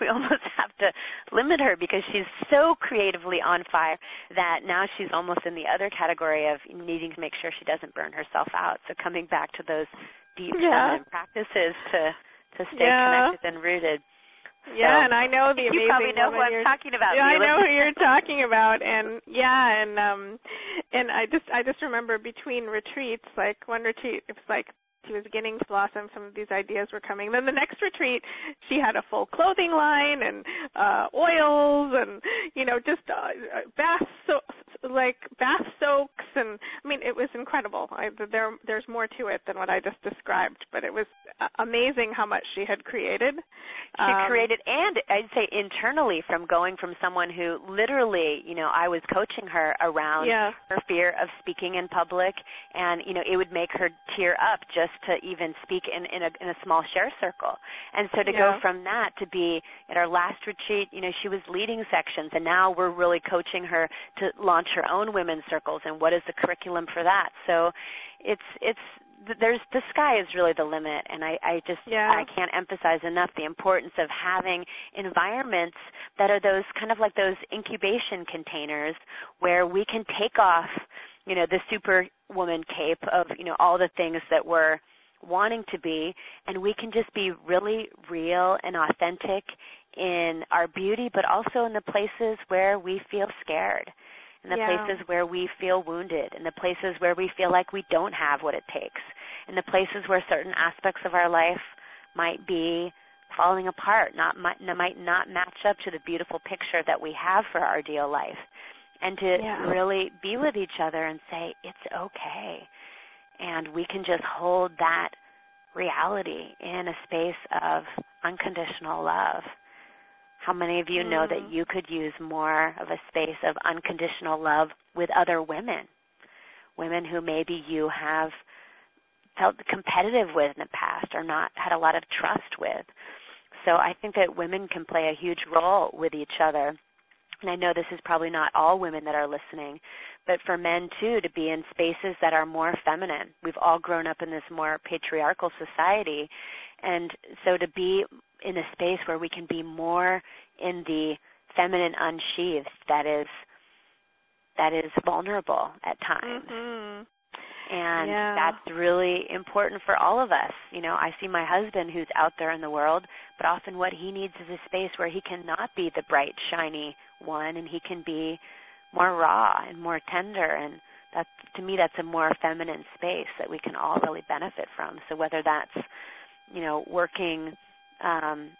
we almost have to limit her because she's so creatively on fire that now she's almost in the other category of needing to make sure she doesn't burn herself out so coming back to those deep yeah. practices to to stay yeah. connected and rooted yeah, and I know the amazing You probably know who I'm talking about. Yeah, I know who you're talking about, and yeah, and um, and I just I just remember between retreats, like one retreat, it was like she was beginning to blossom. Some of these ideas were coming. Then the next retreat, she had a full clothing line and uh oils and you know just uh, bath so like bath soaks and I mean it was incredible. I, there there's more to it than what I just described, but it was amazing how much she had created. She um, created and I'd say internally from going from someone who literally, you know, I was coaching her around yeah. her fear of speaking in public and you know, it would make her tear up just to even speak in in a in a small share circle. And so to yeah. go from that to be at our last retreat, you know, she was leading sections and now we're really coaching her to launch her own women's circles and what is the curriculum for that. So it's it's there's the sky is really the limit and I, I just yeah. I can't emphasize enough the importance of having environments that are those kind of like those incubation containers where we can take off, you know, the superwoman cape of, you know, all the things that we're wanting to be and we can just be really real and authentic in our beauty but also in the places where we feel scared in the yeah. places where we feel wounded in the places where we feel like we don't have what it takes in the places where certain aspects of our life might be falling apart not might, might not match up to the beautiful picture that we have for our ideal life and to yeah. really be with each other and say it's okay and we can just hold that reality in a space of unconditional love. How many of you mm. know that mm. you could use more of a space of unconditional love with other women? Women who maybe you have felt competitive with in the past or not had a lot of trust with. So I think that women can play a huge role with each other. And I know this is probably not all women that are listening, but for men too to be in spaces that are more feminine. We've all grown up in this more patriarchal society, and so to be in a space where we can be more in the feminine unsheathed that is that is vulnerable at times. Mm-hmm. And yeah. that's really important for all of us. You know, I see my husband who's out there in the world, but often what he needs is a space where he cannot be the bright, shiny one and he can be more raw and more tender and that's to me that's a more feminine space that we can all really benefit from so whether that's you know working um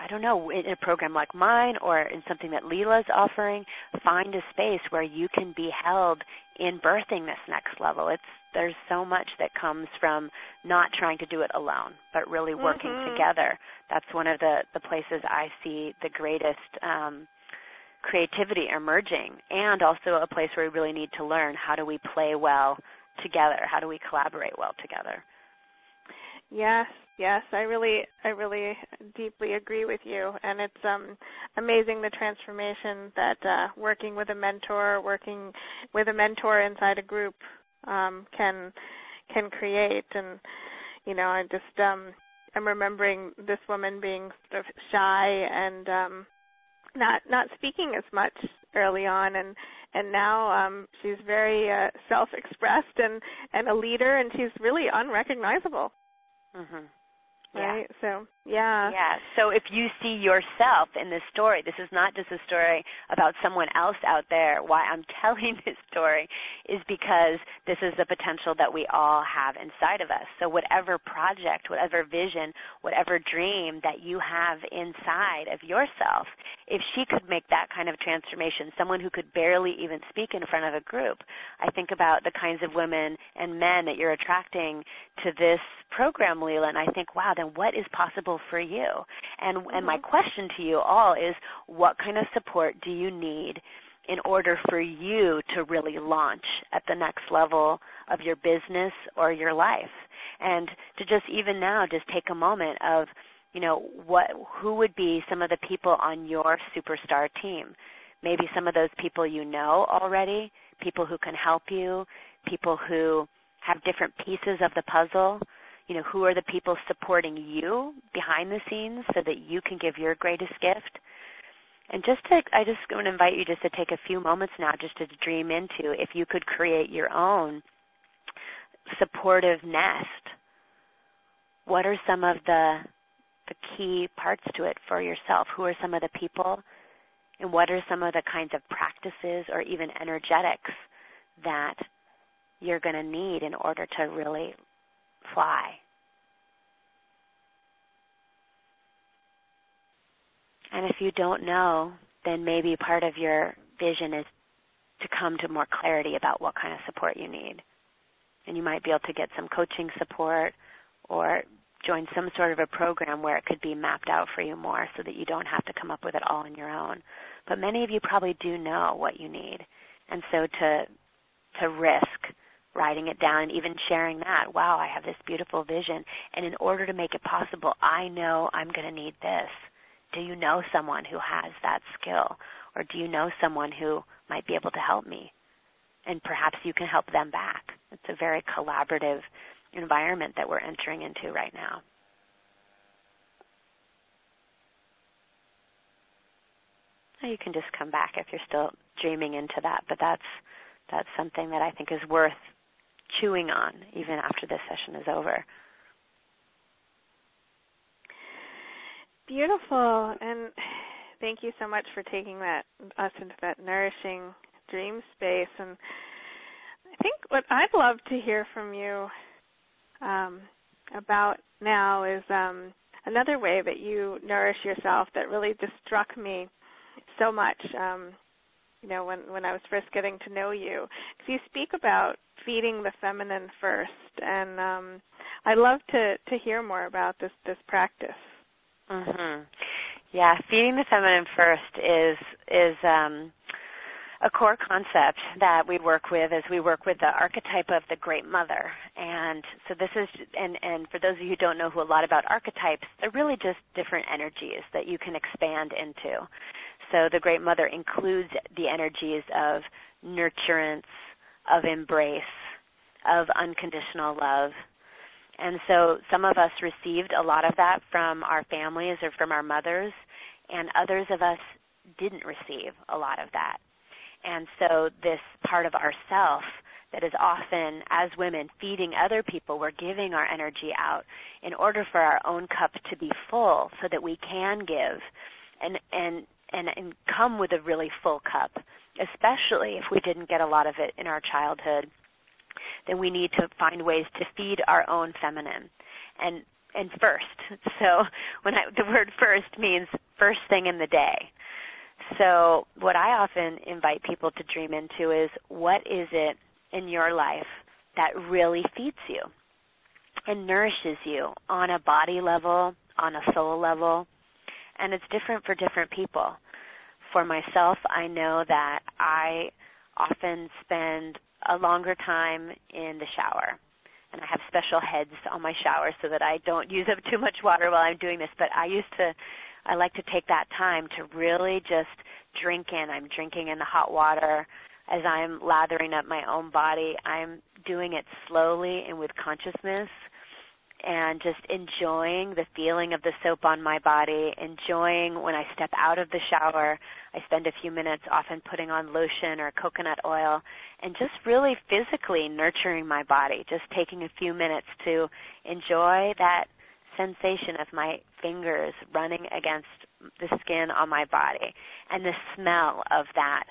I don't know, in a program like mine or in something that Leela's offering, find a space where you can be held in birthing this next level. It's there's so much that comes from not trying to do it alone, but really working mm-hmm. together. That's one of the the places I see the greatest um creativity emerging and also a place where we really need to learn how do we play well together how do we collaborate well together yes yes i really i really deeply agree with you. And it's um amazing the transformation that uh working with a mentor working with a mentor inside a group um can can create. And you know i just um i'm remembering this woman being sort of shy and um not not speaking as much early on. And and now um she's very uh, self expressed and and a leader and she's really unrecognizable Mhm right? Yeah. So, yeah. Yeah. So if you see yourself in this story, this is not just a story about someone else out there. Why I'm telling this story is because this is the potential that we all have inside of us. So whatever project, whatever vision, whatever dream that you have inside of yourself, if she could make that kind of transformation, someone who could barely even speak in front of a group, I think about the kinds of women and men that you're attracting to this program, Leela, and I think, wow, then what is possible for you? And and my mm-hmm. question to you all is what kind of support do you need in order for you to really launch at the next level of your business or your life? And to just even now just take a moment of you know what who would be some of the people on your superstar team maybe some of those people you know already people who can help you people who have different pieces of the puzzle you know, who are the people supporting you behind the scenes so that you can give your greatest gift. And just to, I just want to invite you just to take a few moments now just to dream into if you could create your own supportive nest. What are some of the the key parts to it for yourself? Who are some of the people? And what are some of the kinds of practices or even energetics that you're going to need in order to really fly. And if you don't know, then maybe part of your vision is to come to more clarity about what kind of support you need. And you might be able to get some coaching support or join some sort of a program where it could be mapped out for you more so that you don't have to come up with it all on your own. But many of you probably do know what you need. And so to to risk writing it down and even sharing that. Wow, I have this beautiful vision. And in order to make it possible, I know I'm going to need this. Do you know someone who has that skill? Or do you know someone who might be able to help me? And perhaps you can help them back. It's a very collaborative environment that we're entering into right now. you can just come back if you're still dreaming into that, but that's that's something that I think is worth chewing on even after this session is over. Beautiful. And thank you so much for taking that us into that nourishing dream space. And I think what I'd love to hear from you um, about now is um, another way that you nourish yourself that really just struck me so much. Um, you know, when when I was first getting to know you, because you speak about feeding the feminine first, and um, I'd love to to hear more about this this practice. Mhm. Yeah, feeding the feminine first is is um, a core concept that we work with as we work with the archetype of the great mother. And so this is and and for those of you who don't know who a lot about archetypes, they're really just different energies that you can expand into. So the Great Mother includes the energies of nurturance, of embrace, of unconditional love. And so some of us received a lot of that from our families or from our mothers, and others of us didn't receive a lot of that. And so this part of ourself that is often as women feeding other people we're giving our energy out in order for our own cup to be full so that we can give and and and, and come with a really full cup, especially if we didn't get a lot of it in our childhood, then we need to find ways to feed our own feminine. And and first. So when I the word first means first thing in the day. So what I often invite people to dream into is what is it in your life that really feeds you and nourishes you on a body level, on a soul level, and it's different for different people. For myself, I know that I often spend a longer time in the shower. And I have special heads on my shower so that I don't use up too much water while I'm doing this. But I used to, I like to take that time to really just drink in. I'm drinking in the hot water as I'm lathering up my own body. I'm doing it slowly and with consciousness and just enjoying the feeling of the soap on my body, enjoying when I step out of the shower, I spend a few minutes often putting on lotion or coconut oil and just really physically nurturing my body, just taking a few minutes to enjoy that sensation of my fingers running against the skin on my body and the smell of that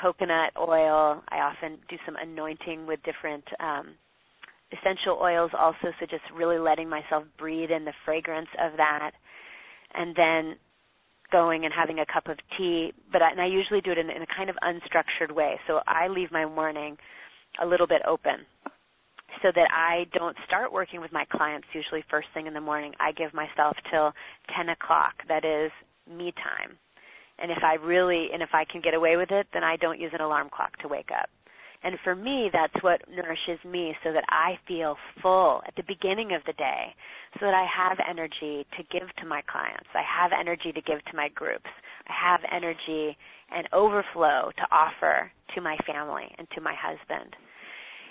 coconut oil. I often do some anointing with different um, essential oils also, so just really letting myself breathe in the fragrance of that. And then going and having a cup of tea, but I, and I usually do it in, in a kind of unstructured way. So I leave my morning a little bit open so that I don't start working with my clients usually first thing in the morning. I give myself till 10 o'clock. That is me time. And if I really, and if I can get away with it, then I don't use an alarm clock to wake up. And for me, that's what nourishes me so that I feel full at the beginning of the day, so that I have energy to give to my clients. I have energy to give to my groups. I have energy and overflow to offer to my family and to my husband.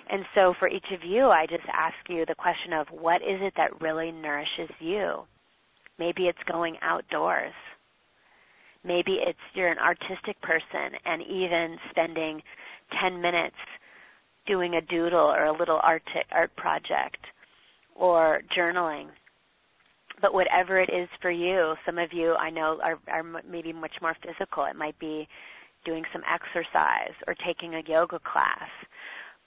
And so for each of you, I just ask you the question of what is it that really nourishes you? Maybe it's going outdoors. Maybe it's you're an artistic person and even spending 10 minutes doing a doodle or a little art art project or journaling. But whatever it is for you, some of you I know are, are maybe much more physical. It might be doing some exercise or taking a yoga class.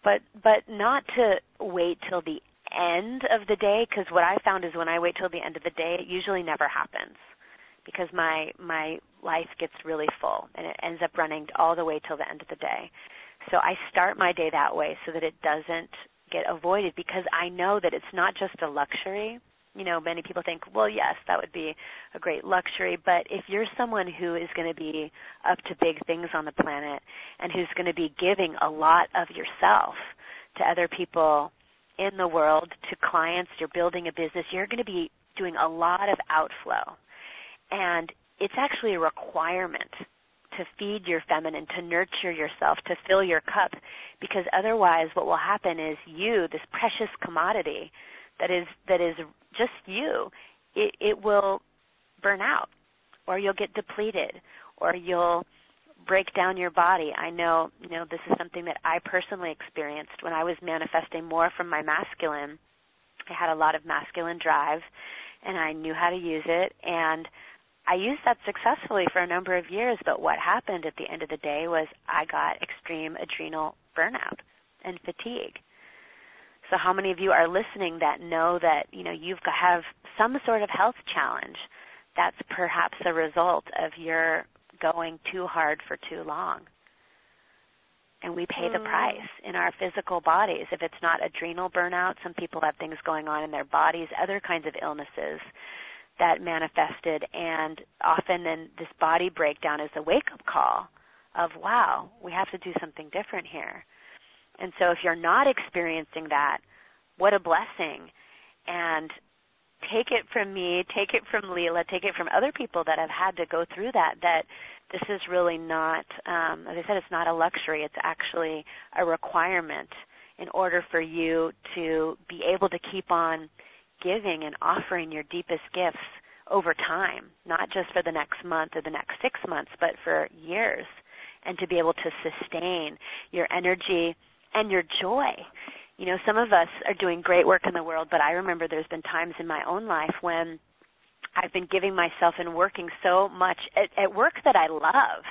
But but not to wait till the end of the day because what I found is when I wait till the end of the day, it usually never happens because my my life gets really full and it ends up running all the way till the end of the day. So I start my day that way so that it doesn't get avoided because I know that it's not just a luxury. You know, many people think, well, yes, that would be a great luxury, but if you're someone who is going to be up to big things on the planet and who's going to be giving a lot of yourself to other people in the world, to clients, you're building a business, you're going to be doing a lot of outflow. And it's actually a requirement to feed your feminine, to nurture yourself, to fill your cup, because otherwise what will happen is you, this precious commodity that is that is just you, it, it will burn out, or you'll get depleted, or you'll break down your body. I know, you know, this is something that I personally experienced when I was manifesting more from my masculine. I had a lot of masculine drive and I knew how to use it and I used that successfully for a number of years, but what happened at the end of the day was I got extreme adrenal burnout and fatigue. So how many of you are listening that know that, you know, you've have some sort of health challenge that's perhaps a result of your going too hard for too long? and we pay the hmm. price in our physical bodies. If it's not adrenal burnout, some people have things going on in their bodies, other kinds of illnesses that manifested and often then this body breakdown is a wake up call of wow we have to do something different here. And so if you're not experiencing that what a blessing. And take it from me take it from leela take it from other people that have had to go through that that this is really not um, as i said it's not a luxury. It's actually a requirement in order for you to be able to keep on giving and offering your deepest gifts over time, not just for the next month or the next six months, but for years, and to be able to sustain your energy and your joy. You know, some of us are doing great work in the world, but I remember there's been times in my own life when I've been giving myself and working so much at, at work that I love,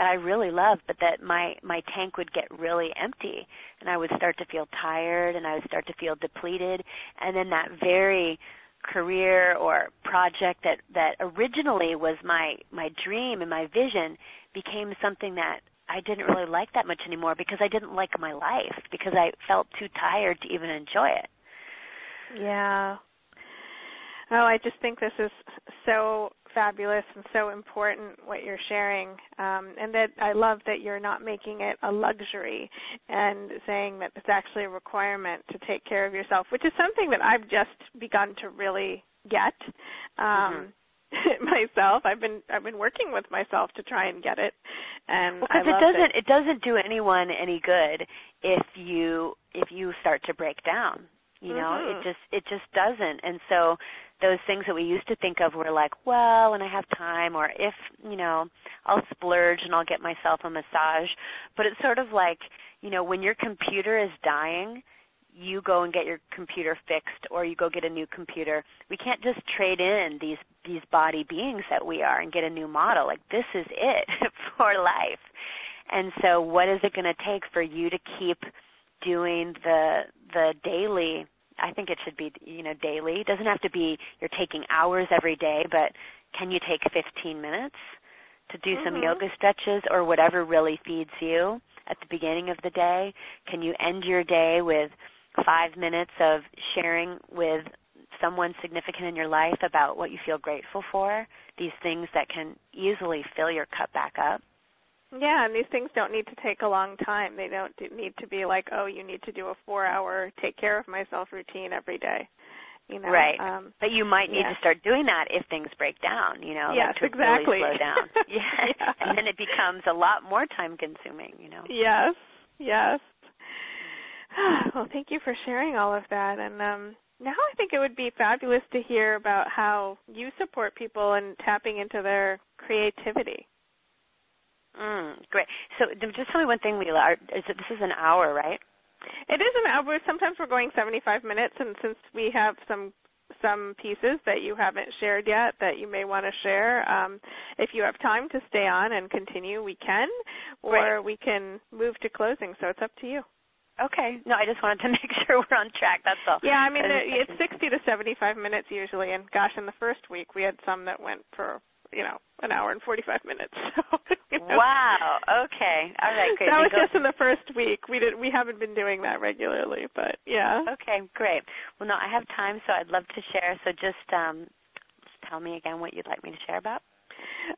that I really loved, but that my my tank would get really empty, and I would start to feel tired, and I would start to feel depleted, and then that very career or project that that originally was my my dream and my vision became something that I didn't really like that much anymore because I didn't like my life because I felt too tired to even enjoy it. Yeah. Oh, I just think this is so fabulous and so important what you're sharing, um, and that I love that you're not making it a luxury and saying that it's actually a requirement to take care of yourself, which is something that I've just begun to really get. Um, mm-hmm. myself i've been i've been working with myself to try and get it and because well, it doesn't it. it doesn't do anyone any good if you if you start to break down You know, mm-hmm. it just it just doesn't. And so those things that we used to think of were like, well, when I have time or if, you know, I'll splurge and I'll get myself a massage. But it's sort of like, you know, when your computer is dying, you go and get your computer fixed or you go get a new computer. We can't just trade in these these body beings that we are and get a new model. Like this is it for life. And so what is it going to take for you to keep doing the the daily I think it should be you know daily. It doesn't have to be you're taking hours every day, but can you take 15 minutes to do mm-hmm. some yoga stretches or whatever really feeds you at the beginning of the day? Can you end your day with 5 minutes of sharing with someone significant in your life about what you feel grateful for? These things that can easily fill your cup back up. Yeah, and these things don't need to take a long time. They don't need to be like, oh, you need to do a four-hour take care of myself routine every day. You know, right. Um, but you might need yeah. to start doing that if things break down. You know, yes, like to exactly. really slow down. yeah. yeah, and then it becomes a lot more time-consuming. You know. Yes, yes. well, thank you for sharing all of that, and um, now I think it would be fabulous to hear about how you support people in tapping into their creativity. Mm, great. So just tell me one thing, Leela. Is it, this is an hour, right? It is an hour. Sometimes we're going 75 minutes, and since we have some some pieces that you haven't shared yet that you may want to share, um, if you have time to stay on and continue, we can, or right. we can move to closing. So it's up to you. Okay. No, I just wanted to make sure we're on track. That's all. Yeah, I mean it's 60 to 75 minutes usually, and gosh, in the first week we had some that went for you know an hour and 45 minutes. So, you know. Wow. Okay. All right. Great. That was go- just in the first week. We did. We haven't been doing that regularly, but yeah. Okay. Great. Well, no, I have time, so I'd love to share. So just um, just tell me again what you'd like me to share about.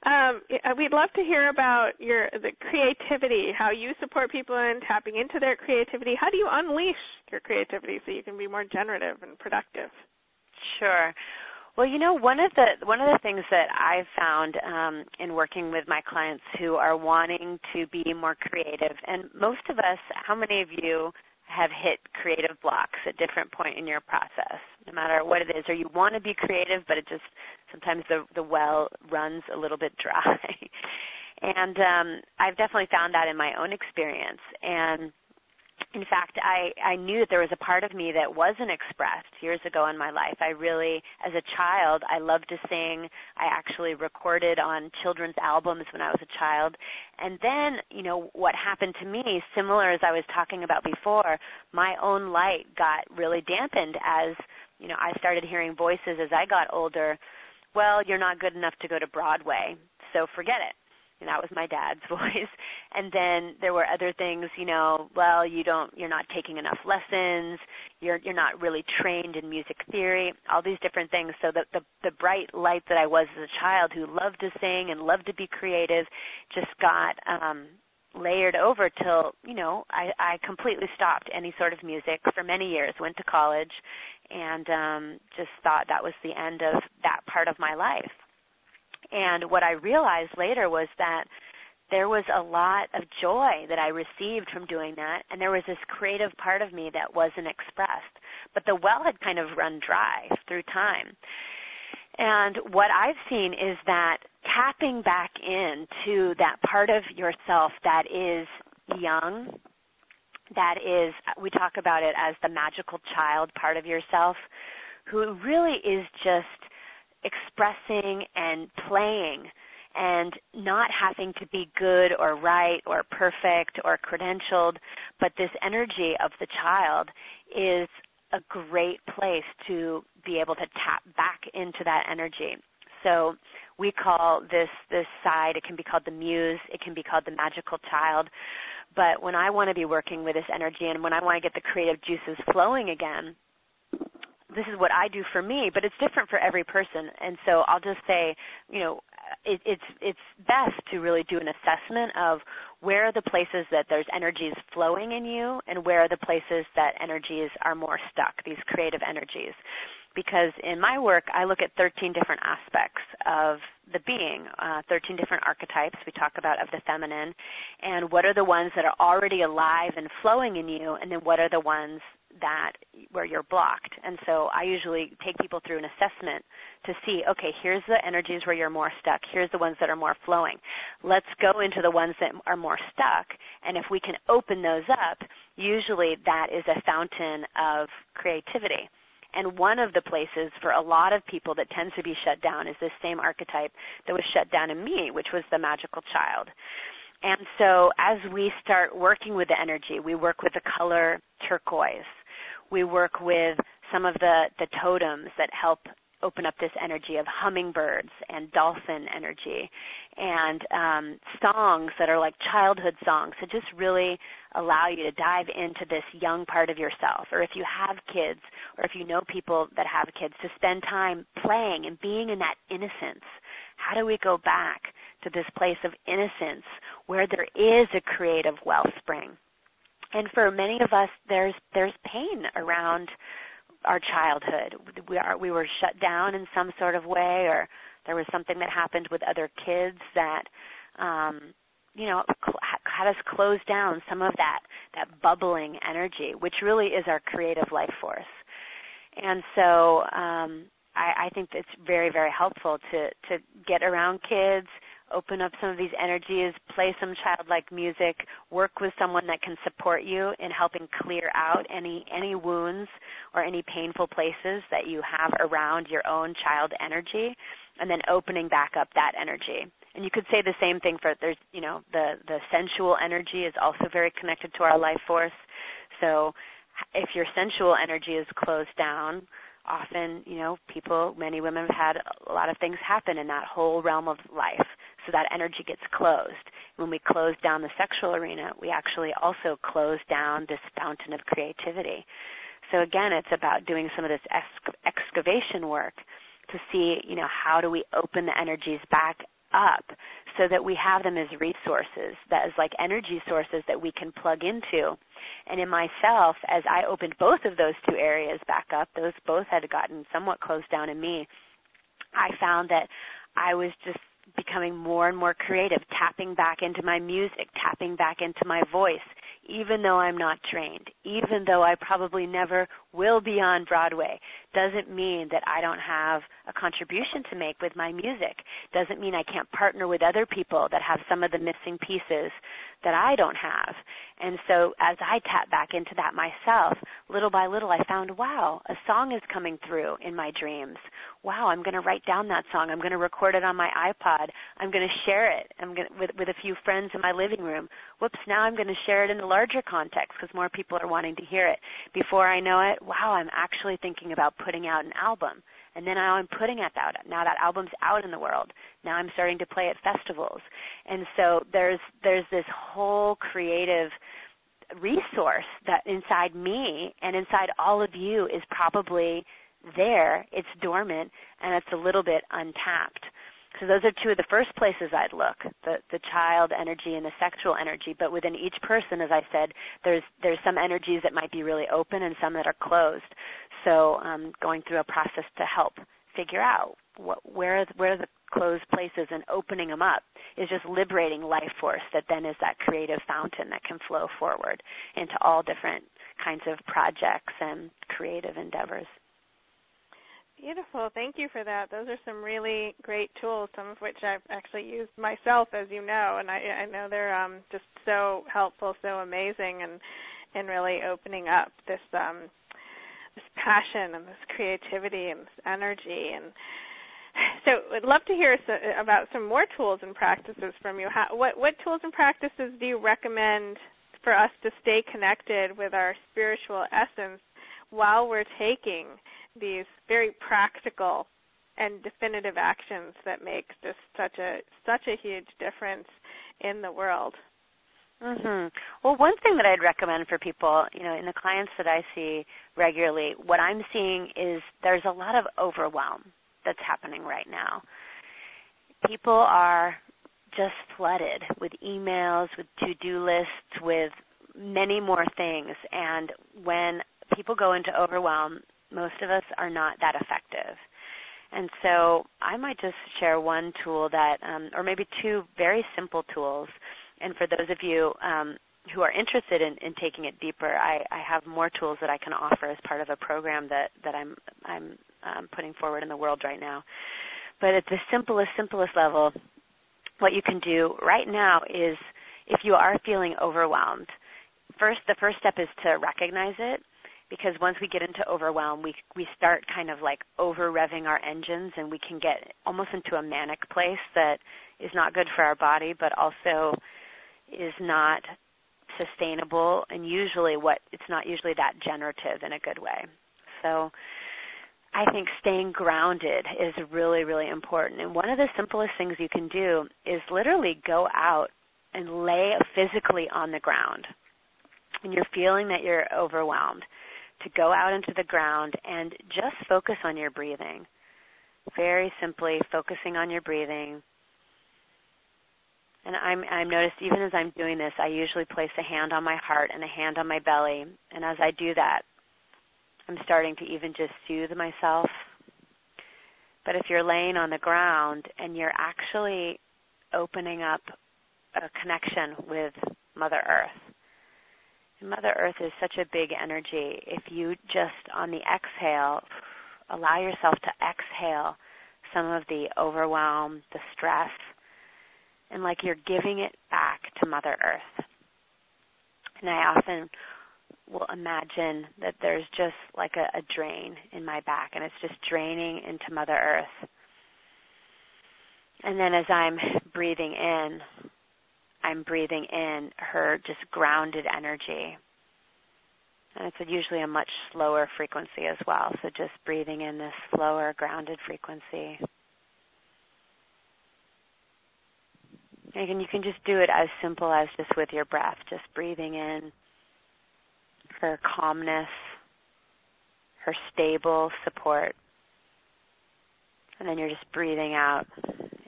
Um, we'd love to hear about your the creativity, how you support people in tapping into their creativity. How do you unleash your creativity so you can be more generative and productive? Sure. Well, you know, one of the one of the things that I've found um, in working with my clients who are wanting to be more creative, and most of us, how many of you have hit creative blocks at different point in your process, no matter what it is, or you want to be creative, but it just sometimes the the well runs a little bit dry. and um, I've definitely found that in my own experience, and in fact, I, I knew that there was a part of me that wasn't expressed years ago in my life. I really, as a child, I loved to sing. I actually recorded on children's albums when I was a child. And then, you know, what happened to me, similar as I was talking about before, my own light got really dampened as, you know, I started hearing voices as I got older. Well, you're not good enough to go to Broadway, so forget it and that was my dad's voice. And then there were other things you know well you don't you're not taking enough lessons. You're you're not really trained in music theory. All these different things. So the the, the bright light that i was as a child who loved to sing and loved to be creative just got um layered over till you know i i completely stopped any sort of music for many years went to college and um just thought that was the end of that part of my life and what I realized later was that there was a lot of joy that I received from doing that, and there was this creative part of me that wasn't expressed. But the well had kind of run dry through time. And what I've seen is that tapping back into that part of yourself that is young, that is, we talk about it as the magical child part of yourself, who really is just expressing and playing and not having to be good or right or perfect or credentialed, but this energy of the child is a great place to be able to tap back into that energy. So we call this this side it can be called the muse, it can be called the magical child. But when I want to be working with this energy and when I want to get the creative juices flowing again, this is what I do for me, but it's different for every person. And so I'll just say, you know, it, it's it's best to really do an assessment of where are the places that there's energies flowing in you, and where are the places that energies are more stuck. These creative energies, because in my work I look at 13 different aspects of the being, uh, 13 different archetypes we talk about of the feminine, and what are the ones that are already alive and flowing in you, and then what are the ones that where you're blocked. And so I usually take people through an assessment to see, okay, here's the energies where you're more stuck. Here's the ones that are more flowing. Let's go into the ones that are more stuck. And if we can open those up, usually that is a fountain of creativity. And one of the places for a lot of people that tends to be shut down is this same archetype that was shut down in me, which was the magical child. And so as we start working with the energy, we work with the color turquoise. We work with some of the, the totems that help open up this energy of hummingbirds and dolphin energy and um, songs that are like childhood songs to just really allow you to dive into this young part of yourself. Or if you have kids, or if you know people that have kids, to spend time playing and being in that innocence. How do we go back to this place of innocence where there is a creative wellspring? And for many of us, there's there's pain around our childhood. We are we were shut down in some sort of way, or there was something that happened with other kids that um, you know had us close down some of that that bubbling energy, which really is our creative life force. And so um, I, I think it's very very helpful to to get around kids open up some of these energies, play some childlike music, work with someone that can support you in helping clear out any any wounds or any painful places that you have around your own child energy and then opening back up that energy. And you could say the same thing for there's you know the the sensual energy is also very connected to our life force. So if your sensual energy is closed down, often, you know, people, many women have had a lot of things happen in that whole realm of life so that energy gets closed. When we close down the sexual arena, we actually also close down this fountain of creativity. So again, it's about doing some of this exc- excavation work to see, you know, how do we open the energies back up so that we have them as resources, that is like energy sources that we can plug into. And in myself, as I opened both of those two areas back up, those both had gotten somewhat closed down in me. I found that I was just becoming more and more creative, tapping back into my music, tapping back into my voice, even though I'm not trained, even though I probably never will be on Broadway, doesn't mean that I don't have a contribution to make with my music. Doesn't mean I can't partner with other people that have some of the missing pieces that I don't have. And so as I tap back into that myself, little by little I found, wow, a song is coming through in my dreams. Wow, I'm going to write down that song. I'm going to record it on my iPod. I'm going to share it I'm going to, with with a few friends in my living room. Whoops, now I'm going to share it in a larger context because more people are wanting to hear it. Before I know it, wow, I'm actually thinking about putting out an album. And then now I'm putting it out. Now that album's out in the world. Now I'm starting to play at festivals. And so there's there's this whole creative resource that inside me and inside all of you is probably there. It's dormant and it's a little bit untapped. So those are two of the first places I'd look, the the child energy and the sexual energy. But within each person, as I said, there's there's some energies that might be really open and some that are closed. So um, going through a process to help figure out what, where where the closed places and opening them up is just liberating life force that then is that creative fountain that can flow forward into all different kinds of projects and creative endeavors. Beautiful. Thank you for that. Those are some really great tools, some of which I've actually used myself, as you know, and I, I know they're um, just so helpful, so amazing, and and really opening up this um, this passion and this creativity and this energy. And so, I'd love to hear so, about some more tools and practices from you. How, what what tools and practices do you recommend for us to stay connected with our spiritual essence while we're taking these very practical and definitive actions that make just such a such a huge difference in the world. Mhm. Well, one thing that I'd recommend for people, you know, in the clients that I see regularly, what I'm seeing is there's a lot of overwhelm that's happening right now. People are just flooded with emails, with to-do lists, with many more things, and when people go into overwhelm, most of us are not that effective. And so I might just share one tool that, um, or maybe two very simple tools. And for those of you um, who are interested in, in taking it deeper, I, I have more tools that I can offer as part of a program that that I'm I'm um, putting forward in the world right now. But at the simplest simplest level, what you can do right now is if you are feeling overwhelmed, first the first step is to recognize it because once we get into overwhelm, we we start kind of like over revving our engines and we can get almost into a manic place that is not good for our body but also is not sustainable and usually what it's not usually that generative in a good way. So I think staying grounded is really, really important. And one of the simplest things you can do is literally go out and lay physically on the ground. When you're feeling that you're overwhelmed, to go out into the ground and just focus on your breathing. Very simply focusing on your breathing and I'm I'm noticed even as I'm doing this, I usually place a hand on my heart and a hand on my belly. And as I do that, I'm starting to even just soothe myself. But if you're laying on the ground and you're actually opening up a connection with Mother Earth. Mother Earth is such a big energy. If you just on the exhale allow yourself to exhale some of the overwhelm, the stress, and like you're giving it back to Mother Earth. And I often will imagine that there's just like a, a drain in my back and it's just draining into Mother Earth. And then as I'm breathing in, I'm breathing in her just grounded energy. And it's usually a much slower frequency as well. So just breathing in this slower, grounded frequency. And you can just do it as simple as just with your breath, just breathing in her calmness, her stable support. And then you're just breathing out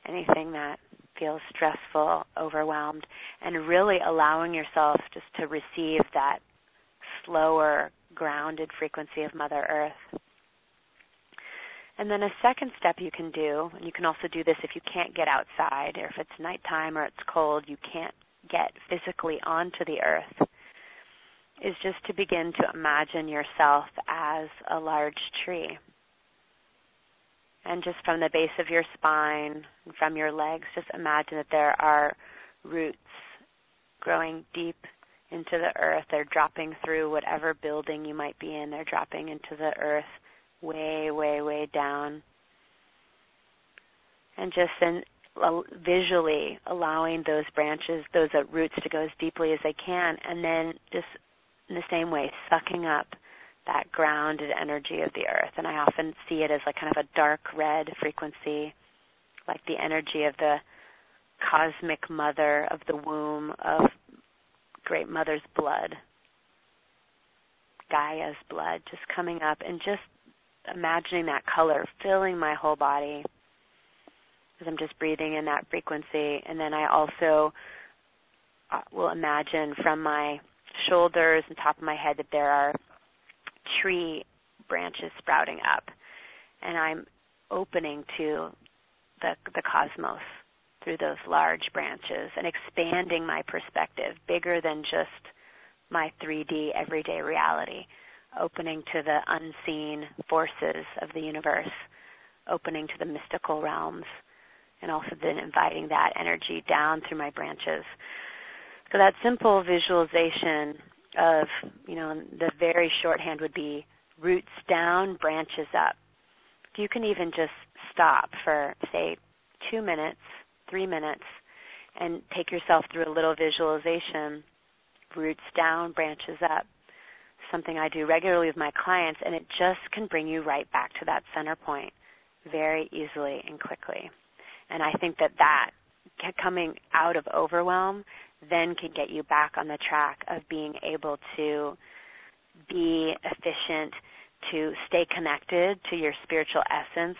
anything that feels stressful, overwhelmed, and really allowing yourself just to receive that slower, grounded frequency of Mother Earth. And then a second step you can do, and you can also do this if you can't get outside, or if it's nighttime or it's cold, you can't get physically onto the earth, is just to begin to imagine yourself as a large tree. And just from the base of your spine, and from your legs, just imagine that there are roots growing deep into the earth. They're dropping through whatever building you might be in, they're dropping into the earth way, way, way down. And just then visually allowing those branches, those uh, roots to go as deeply as they can, and then just in the same way, sucking up that grounded energy of the earth. And I often see it as like kind of a dark red frequency, like the energy of the cosmic mother of the womb of great mother's blood, Gaia's blood, just coming up and just imagining that color filling my whole body as I'm just breathing in that frequency. And then I also uh, will imagine from my shoulders and top of my head that there are tree branches sprouting up. And I'm opening to the, the cosmos through those large branches and expanding my perspective bigger than just my 3D everyday reality opening to the unseen forces of the universe, opening to the mystical realms, and also then inviting that energy down through my branches. So that simple visualization of, you know, the very shorthand would be roots down, branches up. You can even just stop for, say, two minutes, three minutes, and take yourself through a little visualization roots down, branches up something I do regularly with my clients, and it just can bring you right back to that center point very easily and quickly. And I think that that coming out of overwhelm then can get you back on the track of being able to be efficient, to stay connected to your spiritual essence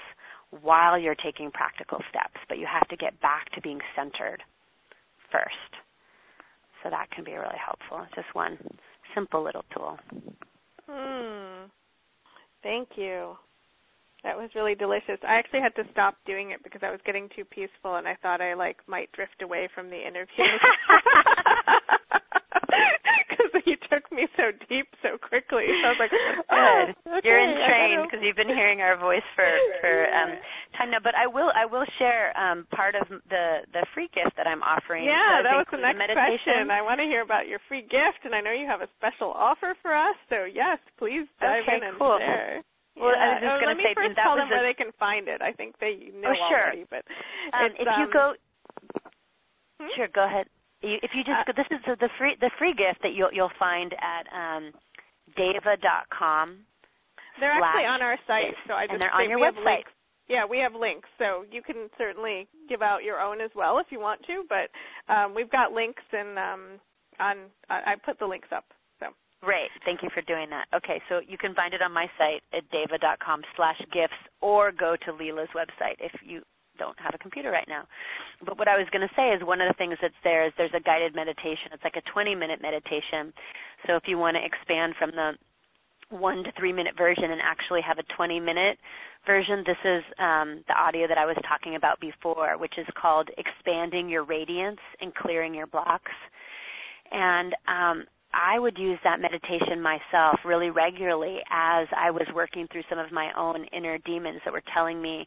while you're taking practical steps. But you have to get back to being centered first. So that can be really helpful. Just one simple little tool. Hmm. Thank you. That was really delicious. I actually had to stop doing it because I was getting too peaceful and I thought I like might drift away from the interview. I was like, good. oh, okay, You're in train because you've been hearing our voice for for um, time now. But I will I will share um, part of the the free gift that I'm offering. Yeah, that was the next meditation. question. I want to hear about your free gift, and I know you have a special offer for us. So yes, please dive okay, in and cool. share. Well, yeah. I was just oh, going to say first that tell was them a, where they can find it. I think they know oh, sure. already, but um, if you um, go, hmm? sure, go ahead. You, if you just uh, this is the, the free the free gift that you'll you'll find at um, devaa.com. They're actually on our site, so I just and they're say on your website. links. Yeah, we have links, so you can certainly give out your own as well if you want to. But um, we've got links, and um, on I, I put the links up. So Great. Thank you for doing that. Okay, so you can find it on my site at devaa.com slash gifts or go to Leela's website if you don't have a computer right now. But what I was going to say is one of the things that's there is there's a guided meditation. It's like a 20 minute meditation. So if you want to expand from the one to three minute version and actually have a 20 minute version, this is um, the audio that I was talking about before, which is called Expanding Your Radiance and Clearing Your Blocks. And um, I would use that meditation myself really regularly as I was working through some of my own inner demons that were telling me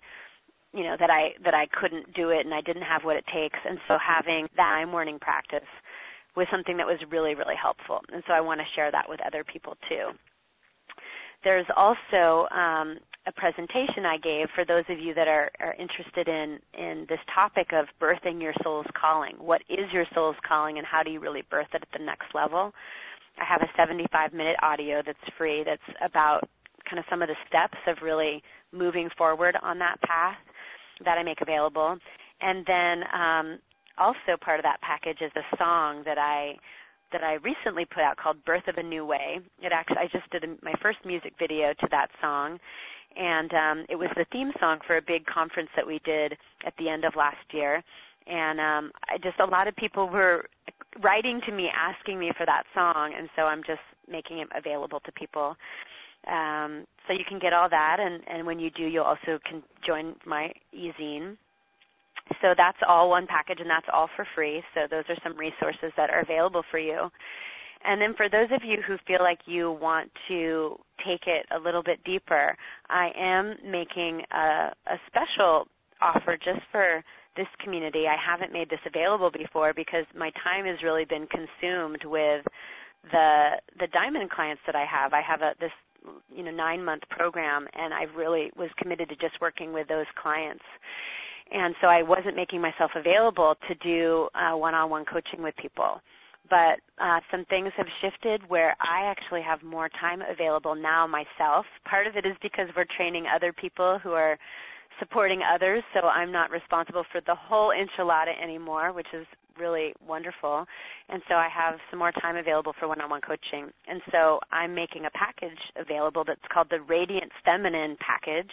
you know that I that I couldn't do it and I didn't have what it takes and so having that time warning practice was something that was really really helpful and so I want to share that with other people too. There's also um, a presentation I gave for those of you that are, are interested in in this topic of birthing your soul's calling. What is your soul's calling, and how do you really birth it at the next level? I have a 75 minute audio that's free that's about kind of some of the steps of really moving forward on that path that I make available. And then um, also part of that package is a song that I that I recently put out called "Birth of a New Way." It actually I just did a, my first music video to that song, and um, it was the theme song for a big conference that we did at the end of last year. And um, I just a lot of people were writing to me asking me for that song, and so I'm just making it available to people. Um, so you can get all that, and, and when you do, you'll also can join my e-zine. So that's all one package, and that's all for free. So those are some resources that are available for you. And then for those of you who feel like you want to take it a little bit deeper, I am making a, a special offer just for this community. I haven't made this available before because my time has really been consumed with the the diamond clients that I have. I have a this you know nine month program and I really was committed to just working with those clients. And so I wasn't making myself available to do uh, one-on-one coaching with people. But uh, some things have shifted where I actually have more time available now myself. Part of it is because we're training other people who are supporting others, so I'm not responsible for the whole enchilada anymore, which is really wonderful. And so I have some more time available for one on one coaching. And so I'm making a package available that's called the Radiant Feminine Package.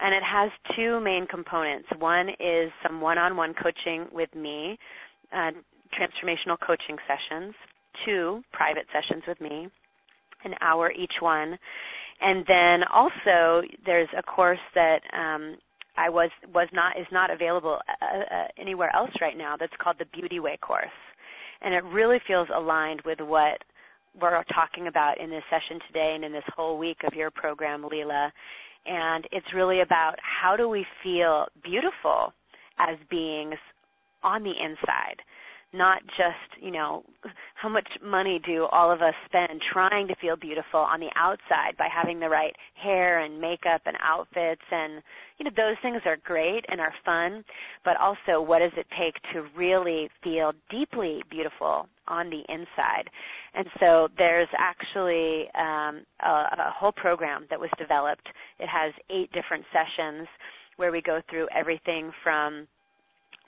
And it has two main components. One is some one on one coaching with me, uh, transformational coaching sessions, two private sessions with me, an hour each one. And then also there's a course that um, I was was not is not available uh, uh, anywhere else right now. That's called the Beauty Way course, and it really feels aligned with what we're talking about in this session today and in this whole week of your program, Leela. And it's really about how do we feel beautiful as beings on the inside not just, you know, how much money do all of us spend trying to feel beautiful on the outside by having the right hair and makeup and outfits and you know those things are great and are fun, but also what does it take to really feel deeply beautiful on the inside? And so there's actually um, a, a whole program that was developed. It has eight different sessions where we go through everything from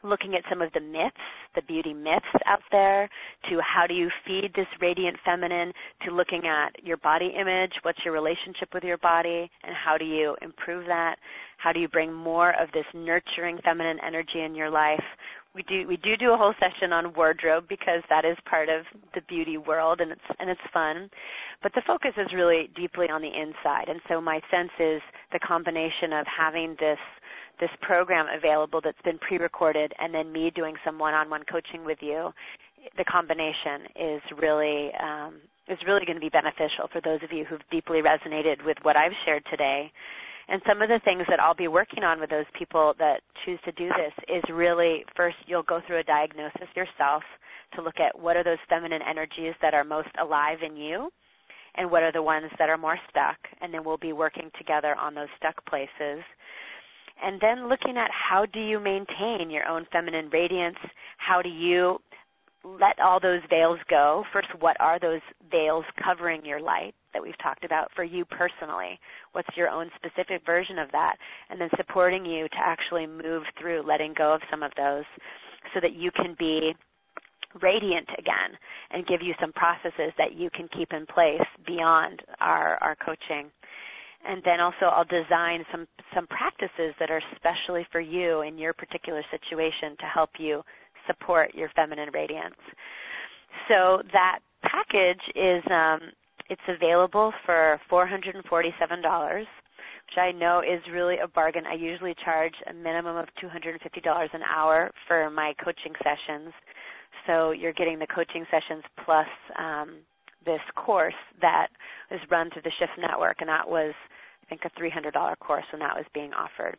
looking at some of the myths, the beauty myths out there, to how do you feed this radiant feminine, to looking at your body image, what's your relationship with your body, and how do you improve that? How do you bring more of this nurturing feminine energy in your life? We do we do do a whole session on wardrobe because that is part of the beauty world and it's and it's fun. But the focus is really deeply on the inside. And so my sense is the combination of having this this program available that's been pre-recorded and then me doing some one-on-one coaching with you the combination is really um, is really going to be beneficial for those of you who've deeply resonated with what I've shared today. And some of the things that I'll be working on with those people that choose to do this is really first you'll go through a diagnosis yourself to look at what are those feminine energies that are most alive in you and what are the ones that are more stuck and then we'll be working together on those stuck places and then looking at how do you maintain your own feminine radiance? How do you let all those veils go? First what are those veils covering your light that we've talked about for you personally? What's your own specific version of that? And then supporting you to actually move through letting go of some of those so that you can be radiant again and give you some processes that you can keep in place beyond our, our coaching. And then also I'll design some, some practices that are specially for you in your particular situation to help you support your feminine radiance. So that package is um, it's available for $447, which I know is really a bargain. I usually charge a minimum of $250 an hour for my coaching sessions. So you're getting the coaching sessions plus um, this course that is run through the Shift Network, and that was, I think, a $300 course when that was being offered.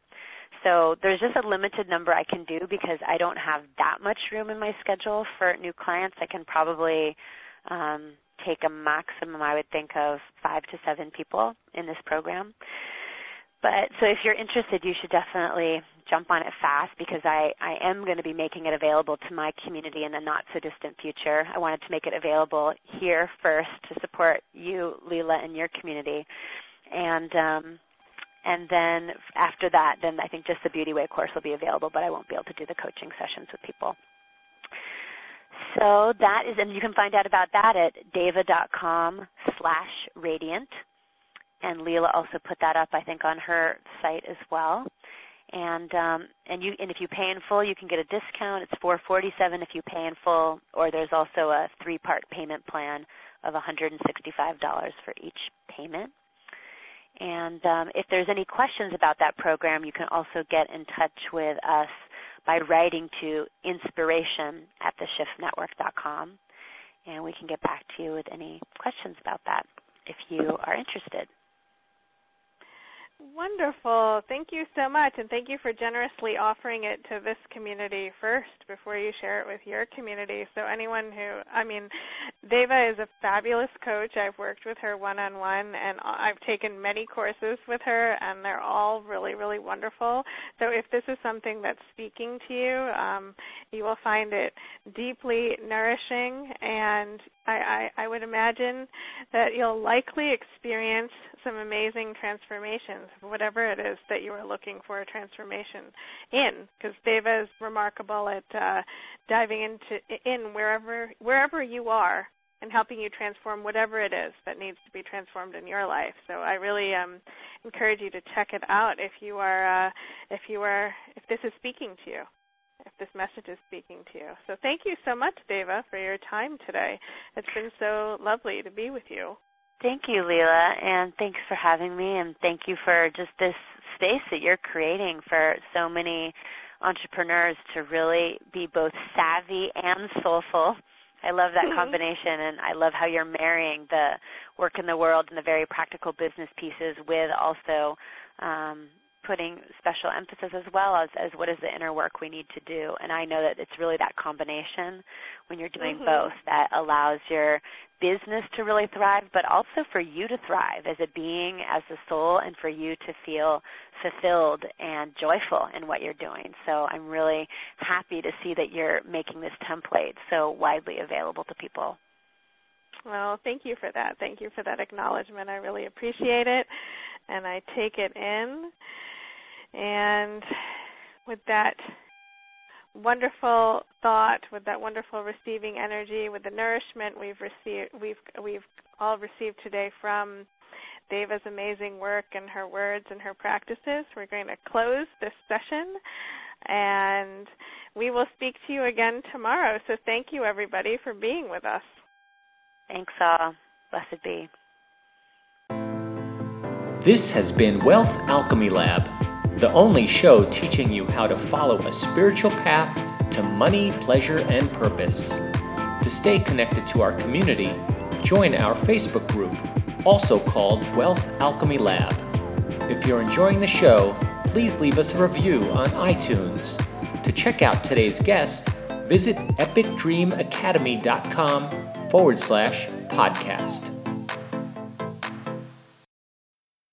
So there's just a limited number I can do because I don't have that much room in my schedule for new clients. I can probably um, take a maximum, I would think, of five to seven people in this program. But so if you're interested, you should definitely jump on it fast because I, I am going to be making it available to my community in the not so distant future. I wanted to make it available here first to support you, Leela, and your community. And um, and then after that, then I think just the Beauty Way course will be available, but I won't be able to do the coaching sessions with people. So that is, and you can find out about that at devaa.com slash radiant and Leela also put that up, I think, on her site as well. And um, and you and if you pay in full, you can get a discount. It's four forty seven if you pay in full, or there's also a three part payment plan of one hundred and sixty five dollars for each payment. And um, if there's any questions about that program, you can also get in touch with us by writing to inspiration at theshiftnetwork.com, and we can get back to you with any questions about that if you are interested. Wonderful. Thank you so much. And thank you for generously offering it to this community first before you share it with your community. So, anyone who, I mean, Devaa is a fabulous coach. I've worked with her one on one and I've taken many courses with her, and they're all really, really wonderful. So, if this is something that's speaking to you, um, you will find it deeply nourishing. And I, I, I would imagine that you'll likely experience some amazing transformations, whatever it is that you are looking for a transformation in, because Devaa is remarkable at uh, diving into in wherever wherever you are and helping you transform whatever it is that needs to be transformed in your life. So I really um, encourage you to check it out if you are uh, if you are if this is speaking to you if this message is speaking to you. So thank you so much, Devaa, for your time today. It's been so lovely to be with you. Thank you, Leela, and thanks for having me, and thank you for just this space that you're creating for so many entrepreneurs to really be both savvy and soulful. I love that mm-hmm. combination, and I love how you're marrying the work in the world and the very practical business pieces with also um, putting special emphasis as well as, as what is the inner work we need to do. And I know that it's really that combination when you're doing mm-hmm. both that allows your business to really thrive, but also for you to thrive as a being, as a soul, and for you to feel fulfilled and joyful in what you're doing. So I'm really happy to see that you're making this template so widely available to people. Well, thank you for that. Thank you for that acknowledgement. I really appreciate it, and I take it in. And with that wonderful thought, with that wonderful receiving energy, with the nourishment we've received, we've we've all received today from Devaa's amazing work and her words and her practices, we're going to close this session, and we will speak to you again tomorrow. So thank you everybody for being with us. Thanks all. Blessed be. This has been Wealth Alchemy Lab the only show teaching you how to follow a spiritual path to money, pleasure, and purpose. To stay connected to our community, join our Facebook group, also called Wealth Alchemy Lab. If you're enjoying the show, please leave us a review on iTunes. To check out today's guest, visit epicdreamacademy.com forward slash podcast.